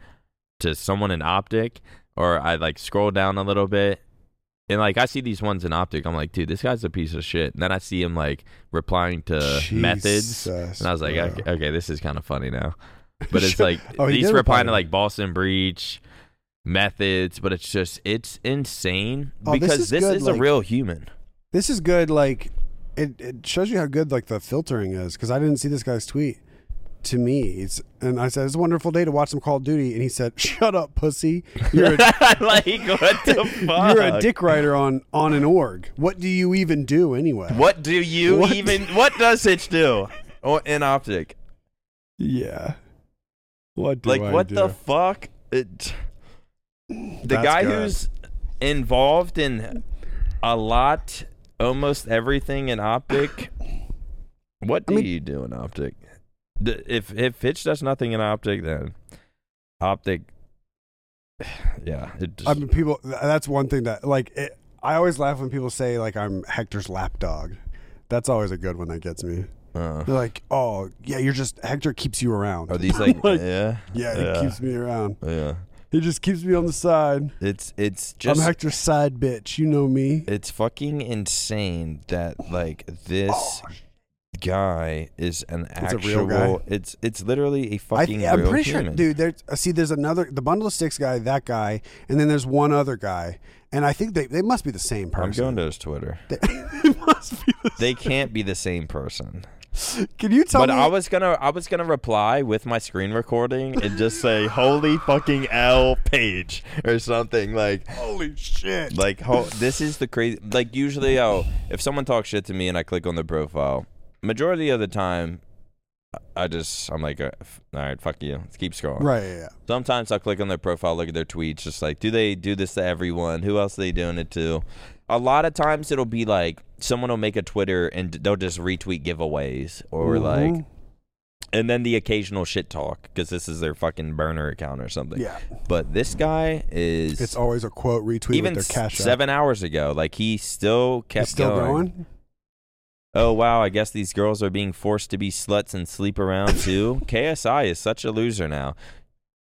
to someone in Optic, or I like scroll down a little bit and like I see these ones in Optic, I'm like, dude, this guy's a piece of shit. And then I see him like replying to methods, and I was like, okay, okay, this is kind of funny now. But it's like Oh, he he's replying to like Boston Breach methods, but it's just it's insane Oh, this because is this good, is a real human. This is good. Like, it, it shows you how good like the filtering is. Because I didn't see this guy's tweet to me. It's, and I said it's a wonderful day to watch some Call of Duty, and he said, "Shut up, pussy. You're a, like what the fuck? you're a dick rider on on an org. What do you even do anyway?" What do you What? even? What does Hitch do? Oh, in Optic, Yeah. What do like I what do? the fuck? It, the That's guy good. who's involved in a lot, almost everything in Optic. What do I mean- you do in Optic? If if Hitch does nothing in Optic, then Optic, yeah, it just, I mean, people. That's one thing that like. It, I always laugh when people say like I'm Hector's lapdog. That's always a good one that gets me. uh, They're like, "Oh, yeah, you're just Hector keeps you around." are these like, Like, yeah, yeah, yeah, keeps me around. yeah. He just keeps me on the side. It's it's just I'm Hector's side bitch. You know me. it's fucking insane that like this Oh, guy is an a actual it's it's literally a fucking I'm real pretty sure, human. dude. There's uh, see, there's another the bundle of sticks guy, that guy, and then there's one other guy, and I think they they must be the same person. I'm going to his Twitter. They, they must be. The, They can't be the same person. can you tell But me? I was gonna I was gonna reply with my screen recording and just say holy fucking L page or something like Holy shit! like ho- this is the crazy like usually oh if someone talks shit to me and I click on their profile majority of the time I just I'm like uh, all right fuck you let's keep scrolling right? Yeah, yeah. Sometimes I'll click on their profile, look at their tweets, just like, do they do this to everyone? Who else are they doing it to? A lot of times it'll be like someone will make a Twitter and they'll just retweet giveaways or like, Mhm. and then the occasional shit talk because this is their fucking burner account or something. yeah. But this guy is It's always a quote retweet even with their cash seven hours ago, like he still kept He's still going. going. Oh wow, I guess these girls are being forced to be sluts and sleep around too. KSI is such a loser now.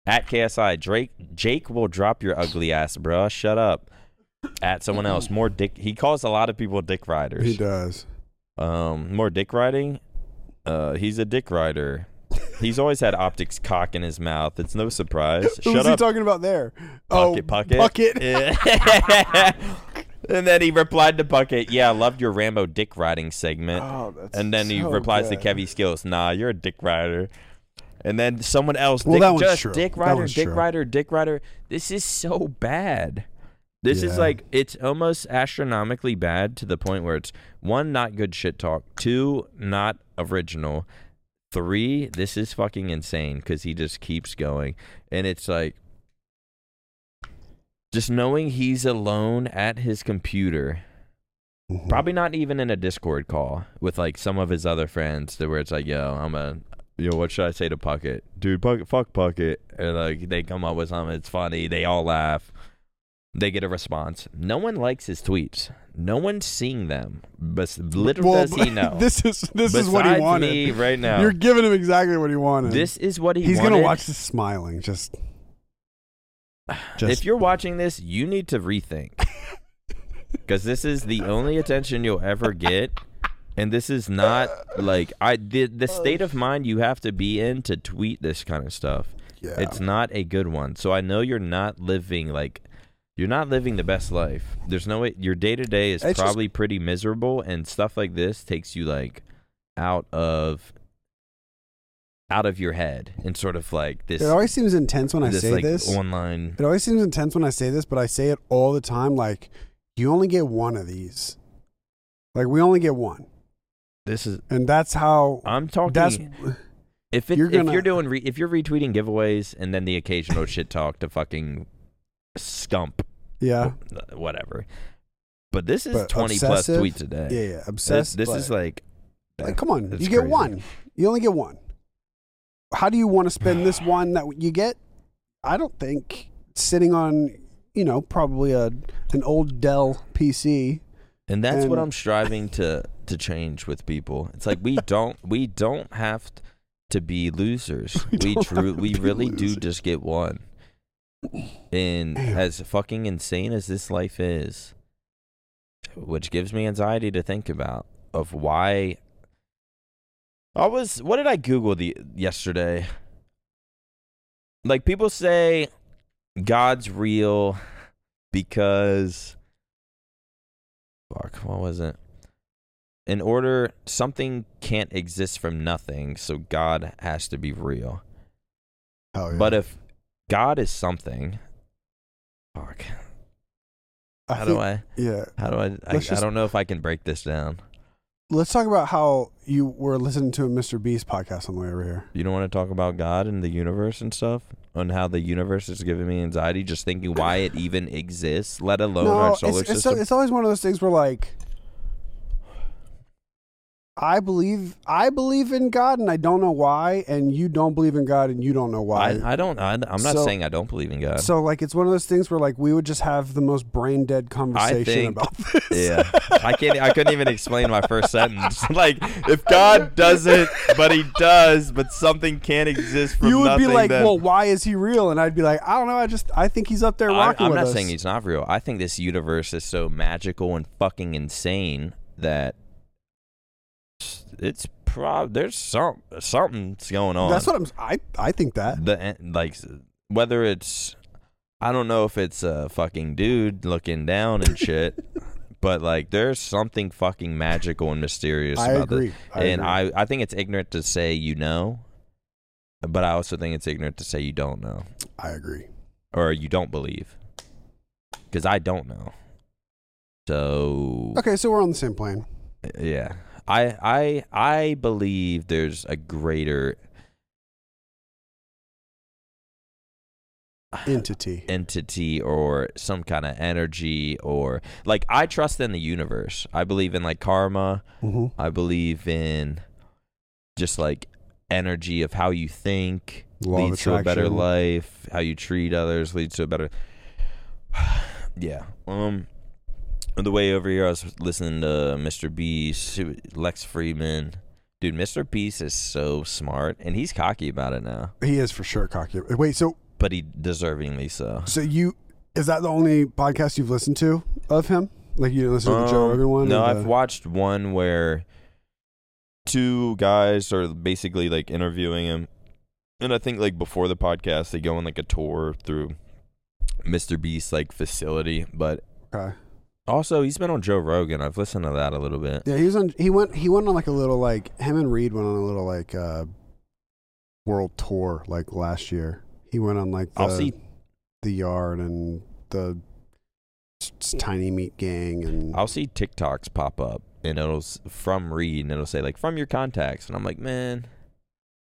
At KSI, Drake Jake will drop your ugly ass, bruh. Shut up. At someone else, more dick. He calls a lot of people dick riders. He does. Um, more dick riding. Uh, he's a dick rider. He's always had optics cock in his mouth. It's no surprise. Who's Shut he up, talking about there? Bucket, oh, Bucket. Bucket. Yeah. and then he replied to Bucket, "Yeah, I loved your Rambo dick riding segment." Oh, that's And then he replies good. to Kevy Skills, "Nah, you're a dick rider." And then someone else, Well, dick, that one's just true. dick rider, dick true. rider, dick rider. This is so bad. This is like it's almost astronomically bad to the point where it's one not good shit talk, two not original, three this is fucking insane because he just keeps going, and it's like just knowing he's alone at his computer Mhm. Probably not even in a Discord call with like some of his other friends, where it's like, "Yo, I'm a, yo, what should I say to Puckett, dude? Puckett, fuck Puckett," and like they come up with something. It's funny. They all laugh. They get a response. No one likes his tweets. No one's seeing them. But little Well, does he know. this is this is what he wanted. me right now. You're giving him exactly what he wanted. this is what he He's wanted. gonna watch this smiling. Just, just if you're watching this, you need to rethink. Because this is the only attention you'll ever get. And this is not like I the the uh, state of mind you have to be in to tweet this kind of stuff. yeah. It's not a good one. So I know you're not living like you're not living the best life. There's no way your day to day is It's just- probably pretty miserable and stuff like this takes you like out of out of your head and sort of like this it always seems intense when I this say like this. online It always seems intense when I say this, but I say it all the time. Like, you only get one of these. Like, we only get one, this is and that's how. I'm talking That's if it, you're if gonna- you're doing re, if you're retweeting giveaways and then the occasional shit talk to fucking scump yeah, uh, whatever. But this is But 20 plus obsessive? tweets a day. yeah, yeah. This, Obsessed. this but- is like like, come on, you get crazy. one. You only get one. How do you want to spend this one that you get? I don't think sitting on, you know, probably a an old Dell PC. and that's what And- I'm striving to to change with people. It's like we don't we don't have to be losers. We true to we be really do losers. just get one. And as fucking insane as this life is, which gives me anxiety to think about of why I was what did I Google the yesterday? Like people say God's real because fuck, what was it? In order something can't exist from nothing, so God has to be real. Oh, yeah. But if God is something, fuck. I How think- do I? Yeah. How do I? I, Let's I don't know if I can break this down. Let's talk about how you were listening to a Mr. Beast podcast on the way over here. You don't want to talk about God and the universe and stuff, and how the universe is giving me anxiety just thinking why it even exists, let alone our solar it's, it's, system. it's always one of those things where like I believe I believe in God and I don't know why, and you don't believe in God and you don't know why. I, I don't. I, I'm not So- saying I don't believe in God. so like it's one of those things where like we would just have the most brain dead conversation think- about this. yeah, I can't. I couldn't even explain my first sentence. like, if God doesn't, but He does, but something can't exist from you would be like, then- well, why is he real? And I'd be like, I don't know. I just I think he's up there I, rocking I'm with not us. saying he's not real. I think this universe is so magical and fucking insane that it's prob there's some something's going on. That's what I'm. I I think that. the like whether it's I don't know if it's a fucking dude looking down and shit, but like there's something fucking magical and mysterious I about this. agree. I and agree. I I think it's ignorant to say you know, but I also think it's ignorant to say you don't know I agree. or you don't believe because I don't know. So Okay, so we're on the same plane. Uh, yeah, I I I believe there's a greater Entity. entity or some kind of energy or like I trust in the universe. I believe in like karma. hmm I believe in just like energy of how you think Law leads to a better life, how you treat others leads to a better Yeah. Um on the way over here I was listening to Mr. Beast, Lex Fridman. Dude, Mr. Beast is so smart and he's cocky about it now, He is for sure cocky. Wait, so but he deservingly so. so you is that the only podcast you've listened to of him? Like you didn't listen to the Joe Um, Rogan one? No, or I've watched one where two guys are basically like interviewing him, and I think like before the podcast they go on like a tour through Mr. Beast's like facility, but Okay. Also he's been on Joe Rogan. I've listened to that a little bit. Yeah, he was on. He went. He went on like a little like him and Reed went on a little like uh world tour like last year. He went on like the I'll see. the yard and the tiny meat gang and I'll see TikToks pop up, and it'll from Reed, and it'll say like from your contacts, and I'm like, man,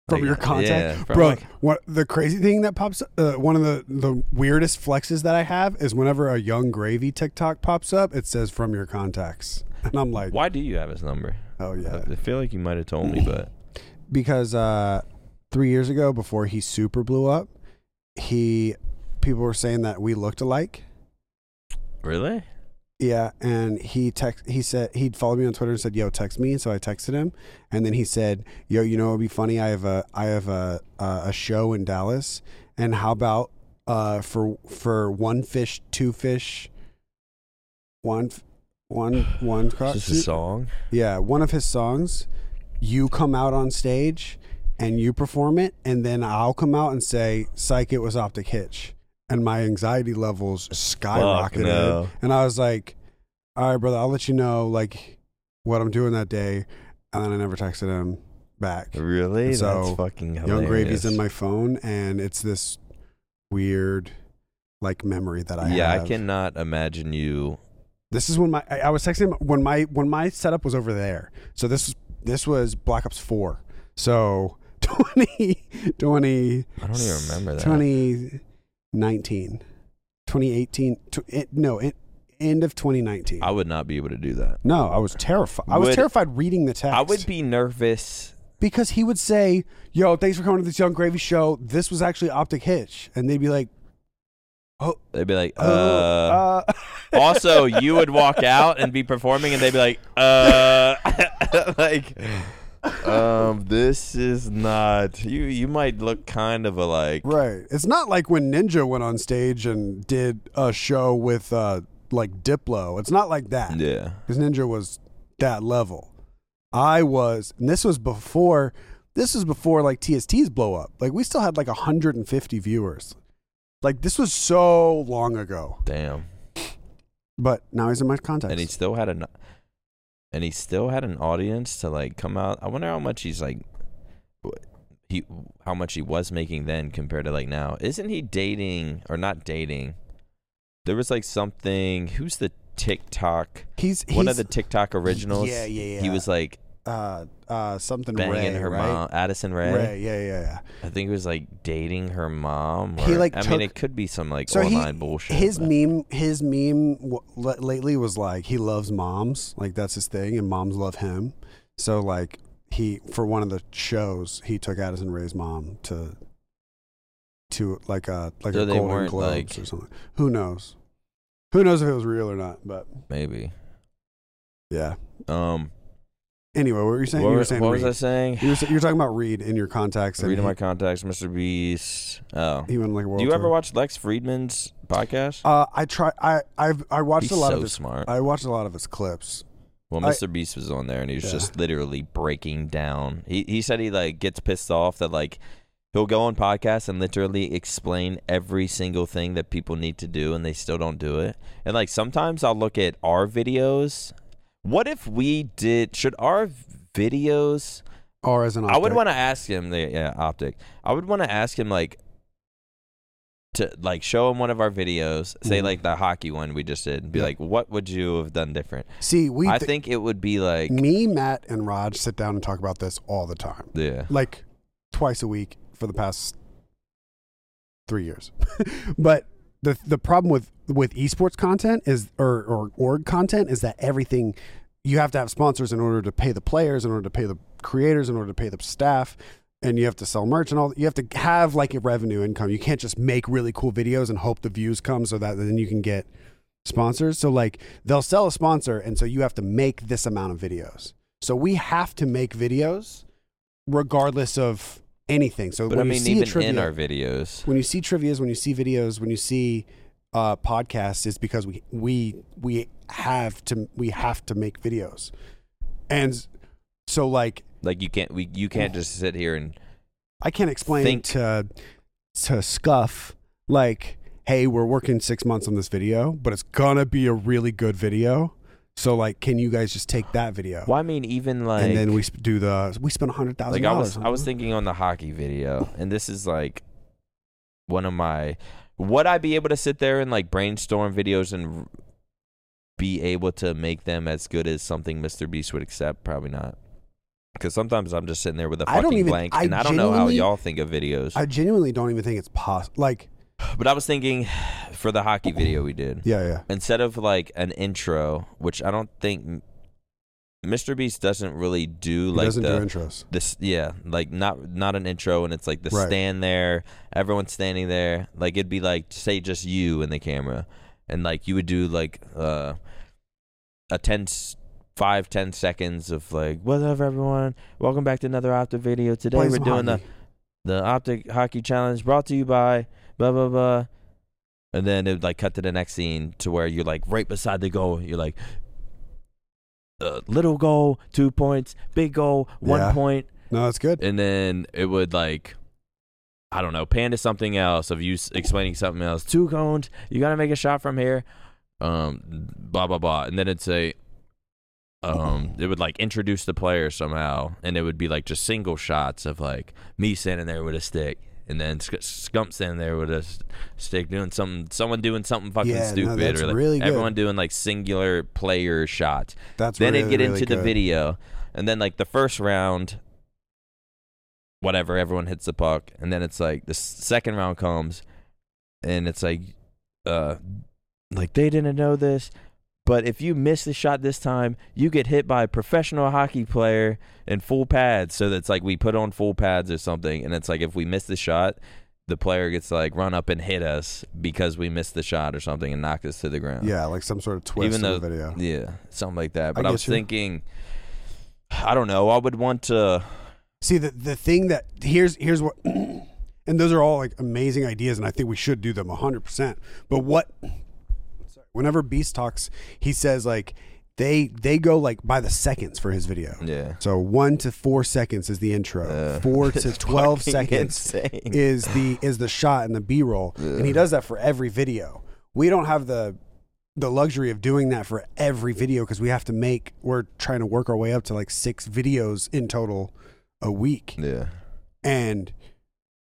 from your contact, yeah, bro. like- what the crazy thing that pops? Uh, one of the the weirdest flexes that I have is whenever a Yung Gravy TikTok pops up, it says from your contacts, and I'm like, why do you have his number? oh yeah, I feel like you might have told me, but because uh, three years ago, before he super blew up, he people were saying that we looked alike, Really? Yeah, and he text he said he'd followed me on Twitter and said, "Yo, text me." So I texted him, and then he said, "Yo, you know it'd be funny. I have a I have a a, a show in Dallas, and how about uh for for one fish, two fish, one one one cross Just a song. yeah, one of his songs, you come out on stage and you perform it, and then I'll come out and say, "Psych, it was Optic Hitch," and my anxiety levels skyrocketed, no. and I was like, "All right, brother, I'll let you know like what I'm doing that day," and then I never texted him back. Really? So, That's fucking hilarious. Yung Gravy's in my phone, and it's this weird like memory that I yeah, have. I cannot imagine you. This is when my I, I was texting him when my when my setup was over there. So this this was Black Ops Four. So 20, 20 I don't even remember that. 2019, 2018. Tw- it, no, it, end of 2019. I would not be able to do that. no, I was terrified. I was Would- terrified reading the text. I would be nervous. because he would say, "Yo, thanks for coming to this Yung Gravy show. This was actually Optic Hitch," and they'd be like, Oh They'd be like, uh. "Oh, uh, also, you would walk out and be performing, and they'd be like, uh, like, um, this is not you. You might look kind of alike. Right. It's not like when Ninja went on stage and did a show with uh like Diplo. It's not like that. Yeah. Because Ninja was that level. I was, and this was before. This was before like TSTs blow up. Like we still had like 150 viewers. Like this was so long ago. Damn. But now he's in my contacts. And he still had an, and he still had an audience to like come out. I wonder how much he's like, he how much he was making then compared to like now. Isn't he dating or not dating? There was like something. Who's the TikTok? he's, he's one of the TikTok originals. Yeah, yeah, yeah. He was like uh uh something banging Rae, her right? mom, Addison Rae. Rae, yeah, yeah, yeah. I think he was like dating her mom. Or, He, like, I took- mean, it could be some like So he- online bullshit. His but- meme, his meme w- lately was like he loves moms, like that's his thing, and moms love him. So like he for one of the shows, he took Addison Rae's mom to to like a like So a Golden Globes like- or something. Who knows? Who knows if it was real or not? But maybe. yeah. Um, Anyway, what were you saying? what, you were saying what was Reed. I saying? You were, sa- you were talking about Reed in your contacts. and Reading my contacts, Mr. Beast. Oh, he went like world do you ever watch Lex Fridman's podcast? Uh, I try. I I've I watched He's a lot so of his. smart. I watched a lot of his clips. Well, I- Mr. Beast was on there, and he was Yeah. just literally breaking down. He he said he like gets pissed off that like he'll go on podcasts and literally explain every single thing that people need to do, and they still don't do it. And like sometimes I'll look at our videos. What if we did? Should our videos? Or as an I would want to ask him. The, yeah, optic. I would want to ask him like to like show him one of our videos. Say Mhm. like the hockey one we just did. and Be like, what would you have done different? see. We I thi- think it would be like me, Matt, and Raj sit down and talk about this all the time, yeah. like twice a week for the past three years. but the the problem with with esports content is or or org content is that everything you have to have sponsors in order to pay the players, in order to pay the creators, in order to pay the staff. And you have to sell merch and all. You have to have like a revenue income. You can't just make really cool videos and hope the views come so that then you can get sponsors. So like they'll sell a sponsor, and so you have to make this amount of videos. So we have to make videos regardless of anything. So But when I you see even a trivia, in our videos, when you see trivia's, when you see videos, when you see uh, podcasts, it's because we we we have to we have to make videos, and so like like you can't we you can't just sit here and I can't explain Think- to to Scuf like, hey, we're working six months on this video, but it's gonna be a really good video. So like, can you guys just take that video? well, I mean, even like and then we sp- do the we spent a hundred thousand like I dollars. was I was thinking on the hockey video, and this is like one of my would I be able to sit there and like brainstorm videos and r- be able to make them as good as something Mr. Beast would accept? Probably not. Because sometimes I'm just sitting there with a fucking even- blank, I and I don't know how y'all think of videos. I genuinely don't even think it's possible. Like, but I was thinking for the hockey video we did, yeah, yeah, instead of like an intro, which I don't think Mr. Beast doesn't really do like doesn't the do intros. this yeah like not not an intro and it's like the Right. stand there everyone's standing there like it'd be like say just you in the camera and like you would do like uh, a 10, s- five, 10 seconds of like, what's up, everyone? Welcome back to another Optic video. Today Play we're some doing hockey. the the Optic Hockey Challenge brought to you by blah blah blah. And then it would like cut to the next scene to where you're like right beside the goal. You're like, uh, little goal, two points, big goal, one Yeah. point No, that's good. and then it would like I don't know, pan to something else of you s- explaining something else. Two cones, you got to make a shot from here. Um blah blah blah. And then it'd say um it would like introduce the player somehow and it would be like just single shots of like me standing there with a stick and then Sc- Scump standing there with a stick doing something someone doing something fucking Yeah, no, stupid that's or like really good. everyone doing like singular player shots That's then really, it'd get really into the video and then like the first round whatever everyone hits the puck and then it's like the second round comes and it's like uh like they didn't know this but if you miss the shot this time you get hit by a professional hockey player in full pads so that's like we put on full pads or something and it's like if we miss the shot the player gets to like run up and hit us because we missed the shot or something and knock us to the ground Yeah, like some sort of twist Even in the video. yeah, something like that. But I, get was you. thinking, I don't know. I would want to. See the the thing that here's here's what and those are all like amazing ideas and I think we should do them 100%. But what whenever Beast talks, he says like they they go like by the seconds for his video. Yeah. So 1 to 4 seconds is the intro. 4 to 12 seconds insane. is the is the shot and the B-roll. And he does that for every video. We don't have the the luxury of doing that for every video because we have to make we're trying to work our way up to like 6 videos in total a week. yeah. And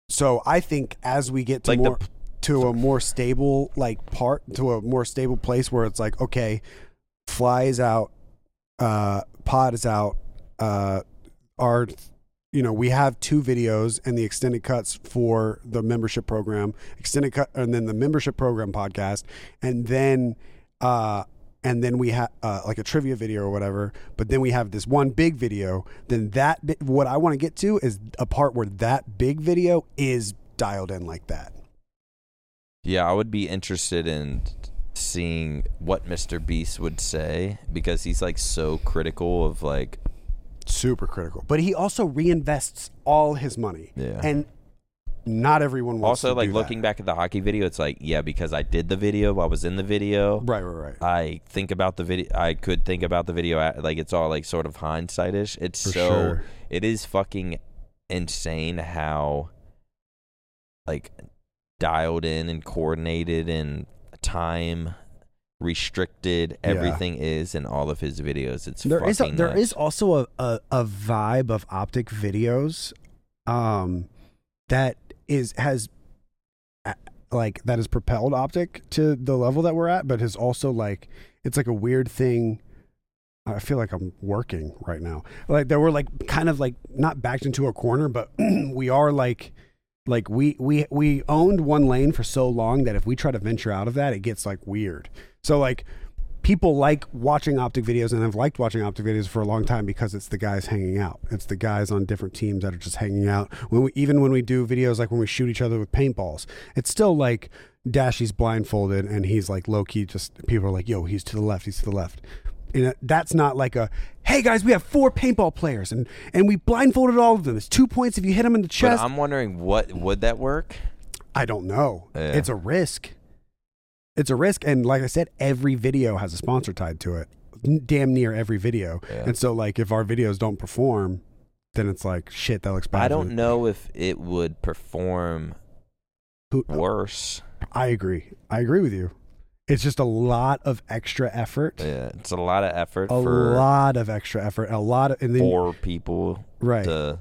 so I think as we get to Like the more to a more stable like part to a more stable place where it's like okay, fly is out, uh, pod is out, uh, our you know we have two videos and the extended cuts for the membership program, extended cut, and then the membership program podcast, and then uh and then we have uh, like a trivia video or whatever. But then we have this one big video. Then that bit, what I want to get to is a part where that big video is dialed in like that. Yeah, I would be interested in seeing what Mr. Beast would say because he's like so critical of like Super critical. But he also reinvests all his money. Yeah. And not everyone wants also like looking that. back at the hockey video. It's like yeah, because I did the video, I was in the video. Right, right, right. I think about the video. I could think about the video like it's all like sort of hindsight-ish. It's For so sure. it is fucking insane how like dialed in and coordinated and time restricted Yeah. everything is in all of his videos. It's There is a, there nuts. is also a, a, a vibe of optic videos um that is has like that has propelled optic to the level that we're at but has also like it's like a weird thing I feel like I'm working right now. Like that we're like kind of like not backed into a corner, but we are like like we we we owned one lane for so long that if we try to venture out of that, it gets like weird. So like people like watching optic videos and have liked watching optic videos for a long time because it's the guys hanging out. It's the guys on different teams that are just hanging out. When we even when we do videos like when we shoot each other with paintballs, it's still like Dashy's blindfolded and he's like low key just people are like, yo, he's to the left, he's to the left. And that's not like a hey guys, we have four paintball players and and we blindfolded all of them. It's two points if you hit them in the chest But. I'm wondering what would that work? I don't know. Yeah. It's a risk. It's a risk, and like I said, every video has a sponsor tied to it. Damn near every video, Yeah. and so like if our videos don't perform, then it's like shit. That looks bad. I don't know if it would perform Who, worse. I agree. I agree with you. It's just a lot of extra effort. Yeah, it's a lot of effort A lot of extra effort. A lot of and then four people right. to,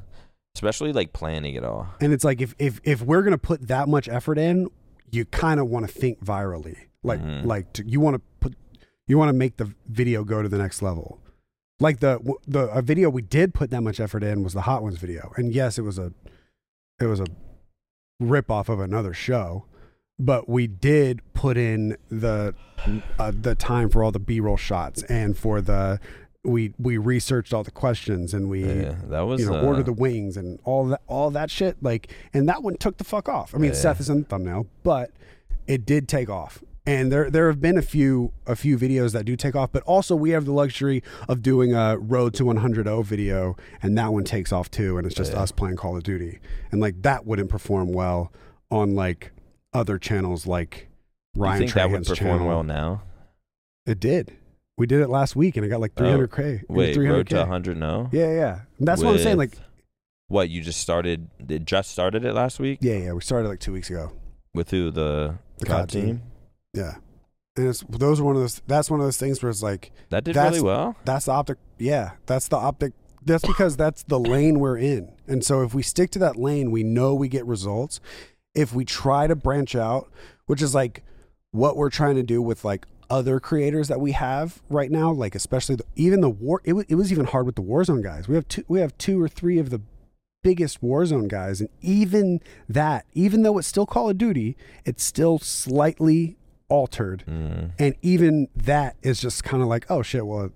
especially like planning it all. And it's like if if if we're gonna put that much effort in, you kind of want to think virally. Like Mhm. like to, you want to put you want to make the video go to the next level. Like the the a video we did put that much effort in was the Hot Ones video, and yes, it was a it was a rip off of another show, but we did put in the uh, the time for all the B roll shots and for the we we researched all the questions and we Yeah, that was you know, uh, order the wings and all that, all that shit. Like, and that one took the fuck off. I mean, Yeah. Seth is in the thumbnail, but it did take off. And there there have been a few a few videos that do take off, but also we have the luxury of doing a Road to 100 video, and that one takes off too, and it's just Yeah. us playing Call of Duty, and like that wouldn't perform well on like other channels like Ryan. You think that would Trahan's perform channel. well now? It did. We did it last week, and it got like 300k. Oh, Wait, 300K. road to 100 no? Yeah, yeah. And that's what I'm saying. Like, what you just started? It just started it last week yeah, yeah. We started like two weeks ago. with who the, The COD COD team. team? Yeah, and it's those are one of those. That's one of those things where it's like That did really well. that's the optic. Yeah, that's the optic. That's because that's the lane we're in, and so if we stick to that lane, we know we get results. If we try to branch out, which is like what we're trying to do with like other creators that we have right now, like especially the, even the war. It was it was even hard with the Warzone guys. We have two. We have two or three of the biggest Warzone guys, and even that, even though it's still Call of Duty, it's still slightly altered Mm. and even that is just kind of like oh shit well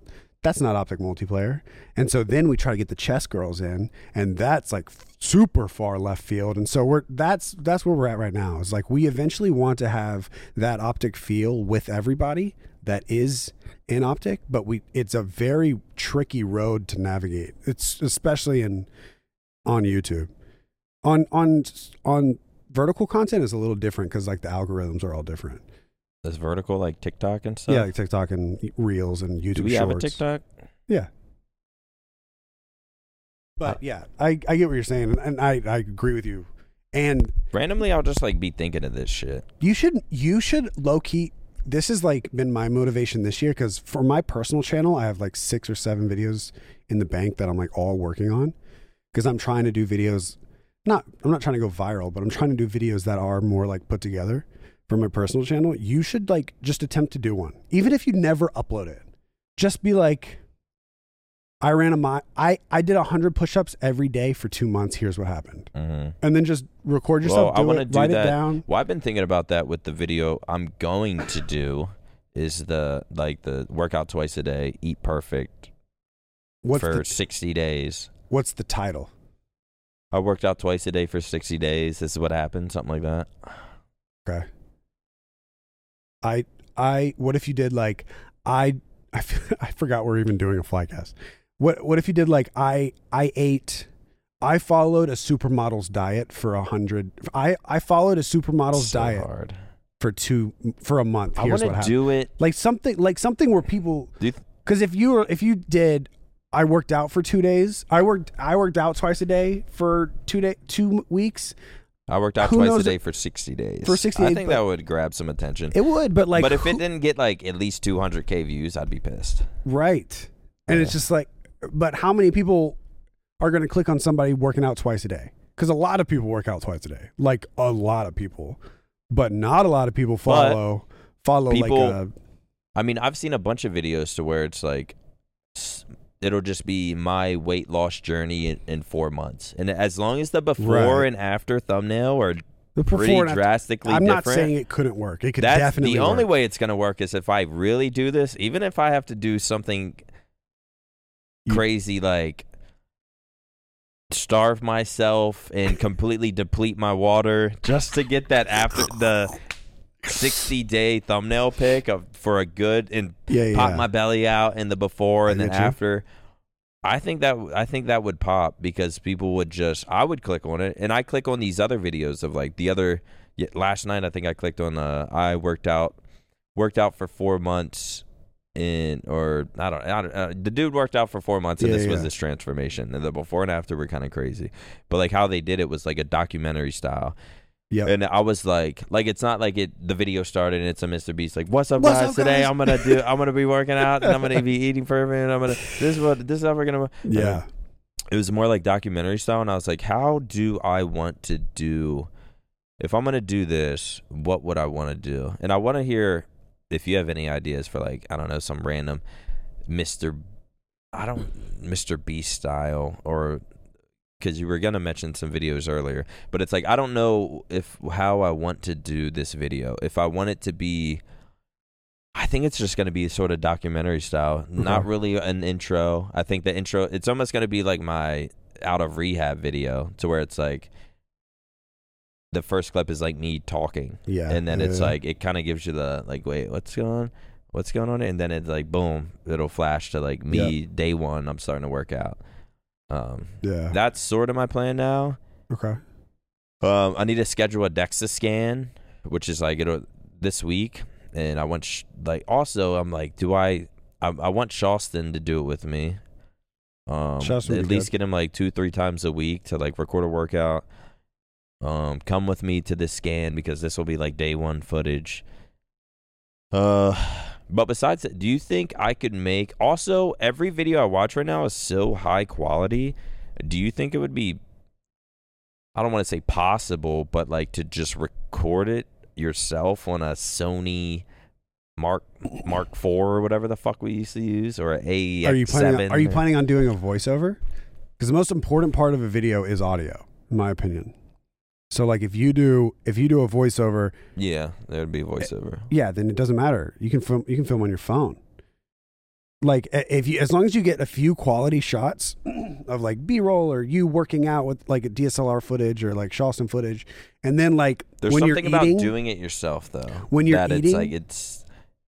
that's not optic multiplayer. And so then we try to get the chess girls in and that's like super far left field. And so we're that's that's where we're at right now is like we eventually want to have that optic feel with everybody that is in optic but we it's a very tricky road to navigate. It's especially in on youtube. On on on vertical content is a little different because like the algorithms are all different Is vertical like TikTok and stuff? yeah, like TikTok and Reels and YouTube Do we Shorts. have a TikTok? Yeah. But uh, yeah, I, I get what you're saying, and I, I agree with you. And Randomly, I'll just like be thinking of this shit. you should you should low key. This has like been my motivation this year because for my personal channel, I have like six or seven videos in the bank that I'm like all working on because I'm trying to do videos. Not I'm not trying to go viral, but I'm trying to do videos that are more like put together for my personal channel. You should like just attempt to do one, even if you never upload it. Just be like, I ran a mile. I I did hundred push-ups every day for two months. Here's what happened, hmm and then just record yourself. Well, I wanna do write that. it down. Well, I've been thinking about that with the video I'm going to do. Is the like the workout twice a day, eat perfect What's for the 60 days. what's the title? I worked out twice a day for 60 days. This is what happened, something like that. Okay. I I what if you did like I I, f- I forgot we're even doing a flycast. What what if you did like I I ate I followed a supermodel's diet for a hundred. I I followed a supermodel's So diet hard. for two for a month. I Here's want to do it. like something like something where people Do you th- because if you were if you did I worked out for two days. I worked I worked out twice a day for two day two weeks. I worked out Who twice a knows day for 60 days. For 60 I days, think but- that would grab some attention. It would, but like but if it who- didn't get like at least 200k views, I'd be pissed. Right. And it's just like, but how many people are going to click on somebody working out twice a day? Because a lot of people work out twice a day, like a lot of people, but not a lot of people follow follow people- like a I mean, I've seen a bunch of videos to where it's like s- it'll just be my weight loss journey in, in four months, and as long as the before Right. and after thumbnail are the pretty before and after. drastically I'm not different, saying it couldn't work. It could that's definitely the only way it's gonna work is if I really do this, even if I have to do something crazy like starve myself and completely deplete my water just to get that after the 60 day thumbnail pic of for a good and Yeah, yeah. pop my belly out in the before I and then after. I think that I think that would pop because people would just I would click on it and I click on these other videos of like the other last night I think I clicked on uh I worked out worked out for 4 months in or I don't, I don't uh, the dude worked out for 4 months and Yeah, this was yeah. this transformation and the before and after were kind of crazy. But like how they did it was like a documentary style. Yep. And I was like, like it's not like it. The video started and it's a Mr. Beast like, "What's up, What's guys? up, Today guys?" I'm gonna do. I'm gonna be working out and I'm gonna be eating perfect. And I'm gonna. This is what. This is how we're gonna. yeah. It was more like documentary style, and I was like, how do I want to do? If I'm gonna do this, what would I want to do? And I want to hear if you have any ideas for like I don't know some random Mr. I don't Mr. Beast style or because you were gonna mention some videos earlier, but it's like I don't know if how I want to do this video. If I want it to be, I think it's just gonna be sort of documentary style, not really an intro. I think the intro it's almost gonna be like my out of rehab video, to where it's like the first clip is like me talking, Yeah. and then it's like it kind of gives you the like, wait, what's going on? What's going on? And then it's like, boom, it'll flash to like me day one. I'm starting to work out. Um, yeah. that's sort of my plan now. okay. Um, I need to schedule a DEXA scan, which is like it'll this week, and I want sh- like also I'm like, do I? I, I want Charleston to do it with me. Um, at least get him like two, three times a week to like record a workout. Um, come with me to this scan because this will be like day one footage. Uh, but besides that, do you think I could make also every video I watch right now is so high quality? Do you think it would be I don't want to say possible, but like to just record it yourself on a Sony Mark Mark IV or whatever the fuck we used to use or a AX7. Are you planning? On, are you planning on doing a voiceover? Because the most important part of a video is audio, in my opinion. So, like, if you do if you do a voiceover, Yeah, there would be eh, voiceover. yeah, then it doesn't matter. You can film. You can film on your phone. Like, eh, if you as long as you get a few quality shots of like B roll or you working out with like a DSLR footage or like Charleston footage, and then like There's when something you're about doing it yourself though. When you're that it's like it's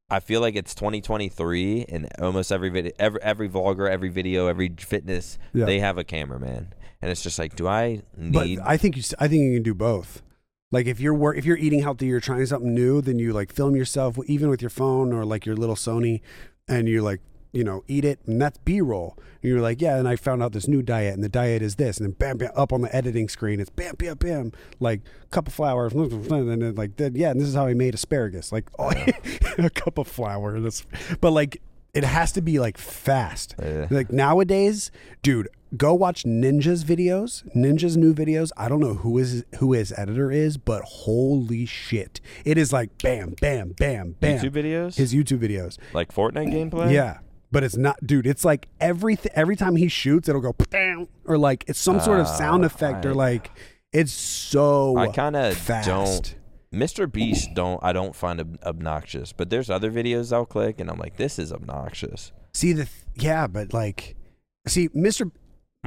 I feel like it's 2023 and almost every video every every vlogger, every video, every fitness, Yeah. they have a cameraman. And it's just like, do I need? But I think you, I think you can do both. Like if you're work, if you're eating healthy, you're trying something new, then you like film yourself even with your phone or like your little Sony, and you're like you know eat it, and that's B-roll. And you're like, yeah, and I found out this new diet, and the diet is this, and then bam, bam, up on the editing screen, it's bam, bam, bam, like cup of flour, and then like then, yeah, and this is how I made asparagus, like oh, a cup of flour, but like it has to be like fast. Yeah. Like nowadays, dude, go watch Ninja's videos. Ninja's new videos. I don't know who is who his editor is, but holy shit, it is like bam, bam, bam, bam. YouTube videos? His YouTube videos. like Fortnite gameplay? Yeah. But it's not, dude. It's like every every time he shoots, it'll go bam, or like it's some sort of sound Ah, effect, or like it's so I kind of fast. don't. Mr. Beast don't I don't find ob- obnoxious, but there's other videos I'll click and I'm like, this is obnoxious. see the th- yeah, but like see, Mr.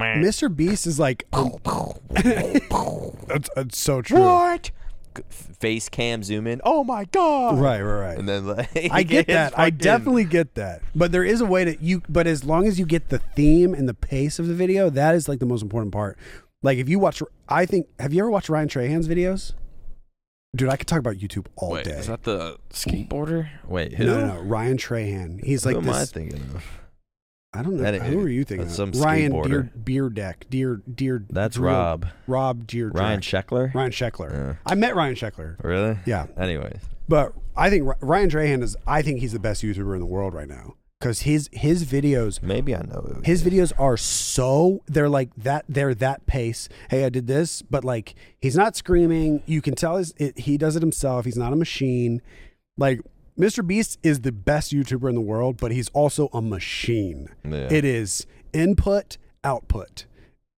Mr. Beast is like um, it's, it's so true. What? Face cam zoom in. Oh my god! Right, right, right. And then like, I get it's that. I fucking- definitely get that. But there is a way that you. But as long as you get the theme and the pace of the video, that is like the most important part. Like if you watch, I think. Have you ever watched Ryan Trahan's videos? Dude, I could talk about YouTube all Wait, day. is that the skateboarder? Wait, who? no, no, no. Ryan Trahan. He's Who like am I this. thinking of? I don't know. That- Who are you thinking? that's of? some Ryan skateboarder. Deer. Deer Deer. That's Rob. Rob Deer. Ryan Sheckler. Ryan Sheckler. I met Ryan Sheckler. Really? Yeah. Anyways, But I think Ryan Trahan is. I think he's the best YouTuber in the world right now because his his videos maybe I know who. his videos are so they're like that they're that pace hey i did this but like he's not screaming you can tell his, it, he does it himself he's not a machine like mr beast is the best youtuber in the world but he's also a machine Yeah. it is input output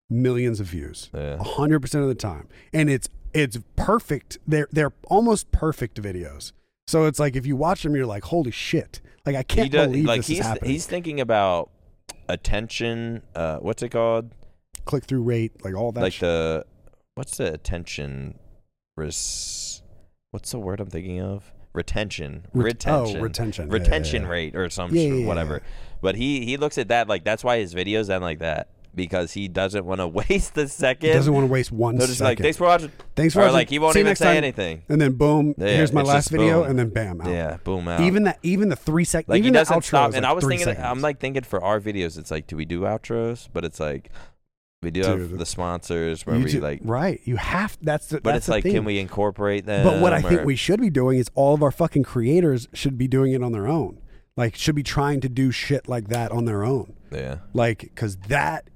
millions of views Yeah. 100% of the time and it's it's perfect they're they're almost perfect videos so it's like if you watch them you're like holy shit like i can't does- believe like this he's is happening he's thinking about attention. Uh, what's it called? click through rate like all that like shit. the what's the attention res what's the word I'm thinking of? Retention. Ret- retention. Oh, retention. Yeah, yeah, yeah. rate or some Yeah, shit, yeah, yeah, whatever. But he he looks at that like that's why his videos end like that because he doesn't want to waste the second. He doesn't want to waste one He'll second. like thanks for watching. Thanks for or watching. like he won't See even say time. anything. And then boom, Yeah, here's my last video, boom. and then bam, out. Yeah, boom out. Even that, even the three seconds, like even he the doesn't outro stop. And like I was thinking, seconds. I'm like thinking for our videos, it's like, do we do outros? But it's like we do have the sponsors where You we do- like. right. You have that's the. But that's it's like, thing. can we incorporate them? But what I think we should be doing is all of our fucking creators should be doing it on their own. Like, should be trying to do shit like that on their own. yeah. Like, because that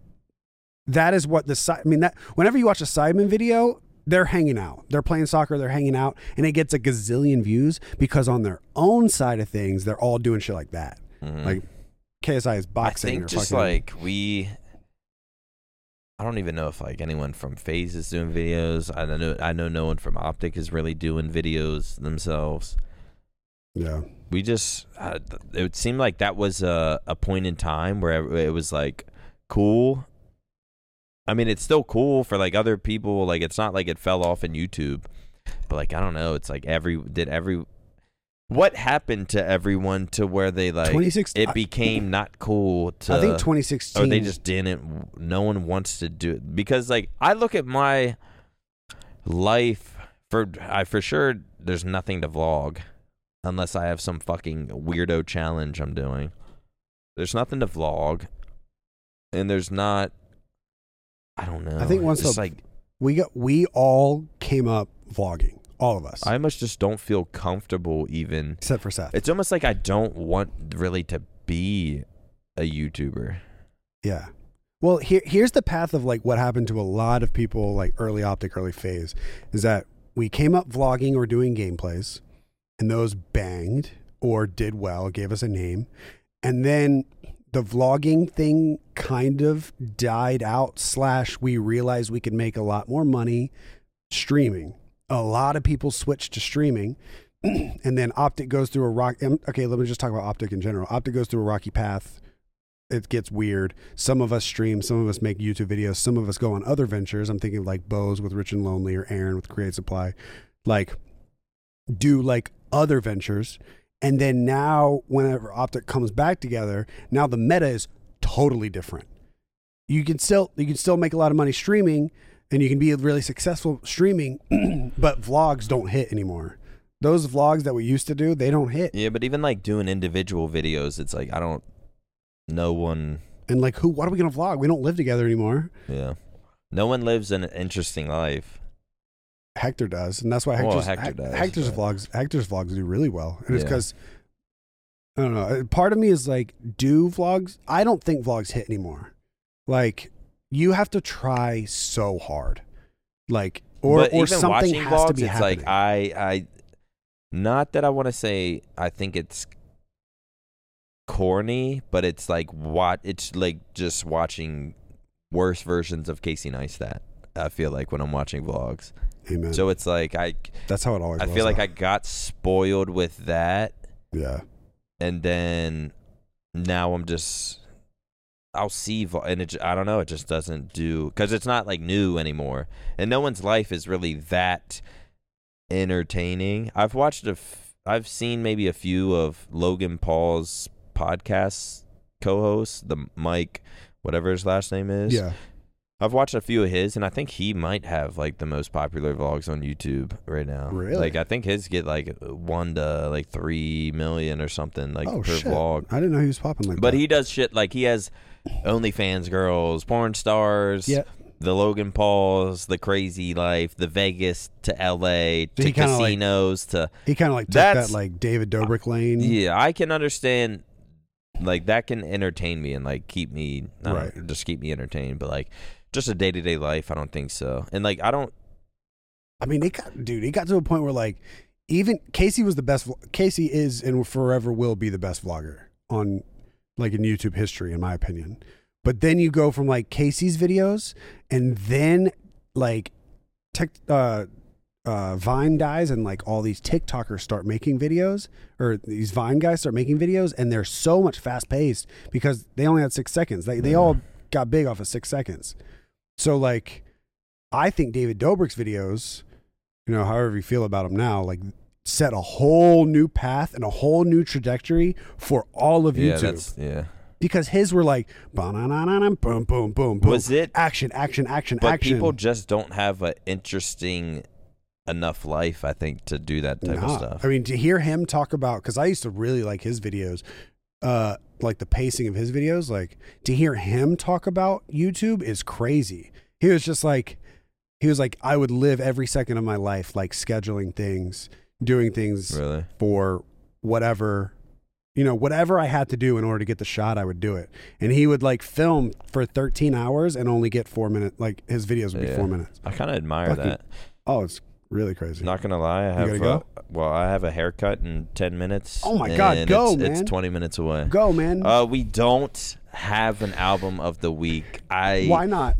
that is what the side. I mean, that whenever you watch a Sidemen video, they're hanging out. They're playing soccer. They're hanging out, and it gets a gazillion views because on their own side of things, they're all doing shit like that. Mhm. Like KSI is boxing. I think or just fucking, like we. I don't even know if like anyone from FaZe is doing videos. I know I know no one from Optic is really doing videos themselves. yeah, We just uh, it would seem like that was a a point in time where it was like cool, I mean, it's still cool for like other people. Like, it's not like it fell off in YouTube, but like I don't know. It's like every did every. What happened to everyone to where they like 2016 it became not cool to I think 2016. or they just didn't no one wants to do it. Because like i look at my life for i for sure there's nothing to vlog unless i have some fucking weirdo challenge i'm doing. There's nothing to vlog and there's not i don't know. I think once it's the- like we got we all came up vlogging, all of us, i almost just don't feel comfortable even except for Seth. it's almost like i don't want really to be a youtuber Yeah. Well, here here's the path of like what happened to a lot of people like early optic, early FaZe, is that we came up vlogging or doing gameplays, and those banged or did well, gave us a name, and then the vlogging thing kind of died out. Slash, we realized we could make a lot more money streaming. A lot of people switch to streaming. and then optic goes through a rock um, okay let me just talk about optic in general optic goes through a rocky path it gets weird. Some of us stream, some of us make YouTube videos, some of us go on other ventures. I'm thinking like Bose with Rich and Lonely or Aaron with Create Supply, like do like other ventures. And then now, whenever Optic comes back together, now the meta is totally different. You can still you can still make a lot of money streaming, and you can be really successful streaming, but vlogs don't hit anymore. Those vlogs that we used to do, they don't hit. yeah but even like doing individual videos it's like i don't no one And like, who? What are we gonna vlog? We don't live together anymore. Yeah. No one lives an interesting life. Hector does, and that's why Well, Hector's, Hector does, Hector's but- vlogs Hector's vlogs do really well, and it's Yeah. because I don't know. Part of me is like, do vlogs? I don't think vlogs hit anymore. Like, you have to try so hard, like, or but or something has vlogs, to be it's happening. like I I not that I want to say I think it's corny, but it's like what it's like just watching worse versions of Casey Neistat. I feel like when I'm watching vlogs. Amen. So it's like I that's how it always. I feel like. I got spoiled with that yeah. and then now I'm just I'll see vo- and it I don't know it just doesn't do cuz it's not like new anymore and no one's life is really that entertaining. I've watched a f- I've seen maybe a few of Logan Paul's podcast co-hosts, the Mike whatever his last name is. Yeah. I've watched a few of his, and I think he might have like the most popular vlogs on YouTube right now. Really? Like I think his get like one to like three million or something like oh per shit! vlog. I didn't know he was popping like But that. he does shit like he has OnlyFans girls, porn stars, yeah. the Logan Pauls, the crazy life, the Vegas to L.A. So to he kinda, like- casinos to He kind of like took that like David Dobrik lane. yeah. I can understand like that can entertain me and like keep me don't- Right. just keep me entertained, but like just a day to day life, I don't think so. And like I don't I mean, it got dude. It got to a point where like even Casey was the best. vl- Casey is and forever will be the best vlogger on like in YouTube history, in my opinion. But then you go from like Casey's videos, and then like tech, uh, uh, Vine dies, and like all these TikTokers start making videos, or these Vine guys start making videos, and they're so much fast paced because they only had six seconds. They they all got big off of six seconds. So like, I think David Dobrik's videos, you know, however you feel about him now, like set a whole new path and a whole new trajectory for all of yeah, YouTube that's yeah. because his were like "Ba-na-na-na-na, boom boom boom boom Was it action action action but action people just don't have an interesting enough life, I think, to do that type Nah. of stuff. I mean, to hear him talk about because I used to really like his videos, uh, like the pacing of his videos. Like to hear him talk about YouTube is crazy. He was just like, he was like, I would live every second of my life like scheduling things, doing things really? for whatever. You know, whatever I had to do in order to get the shot, I would do it. And he would like film for 13 hours and only get four minutes. Like his videos would be Yeah. four minutes. I kind of admire Fucking that. Oh, it's really crazy. Not gonna lie, I have gotta go? well, I have a haircut in ten minutes. Oh my God, go, it's, man. It's twenty minutes away. Go, man. Uh, we don't have an album of the week. I Why not?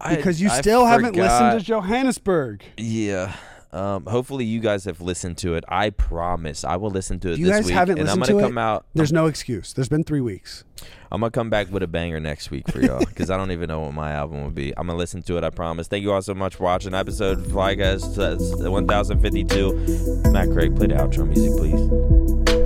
I- Because you I still haven't forgot- listened to Johannesburg. Yeah, Um, hopefully you guys have listened to it. I promise I will listen to it If you this guys week, haven't and I'm listened gonna to it, come out. There's no excuse. There's been three weeks. I'm gonna come back with a banger next week for y'all because I don't even know what my album will be. I'm gonna listen to it. I promise. Thank you all so much for watching episode Flycast Guys 1052. Matt Craig, play the outro music, please.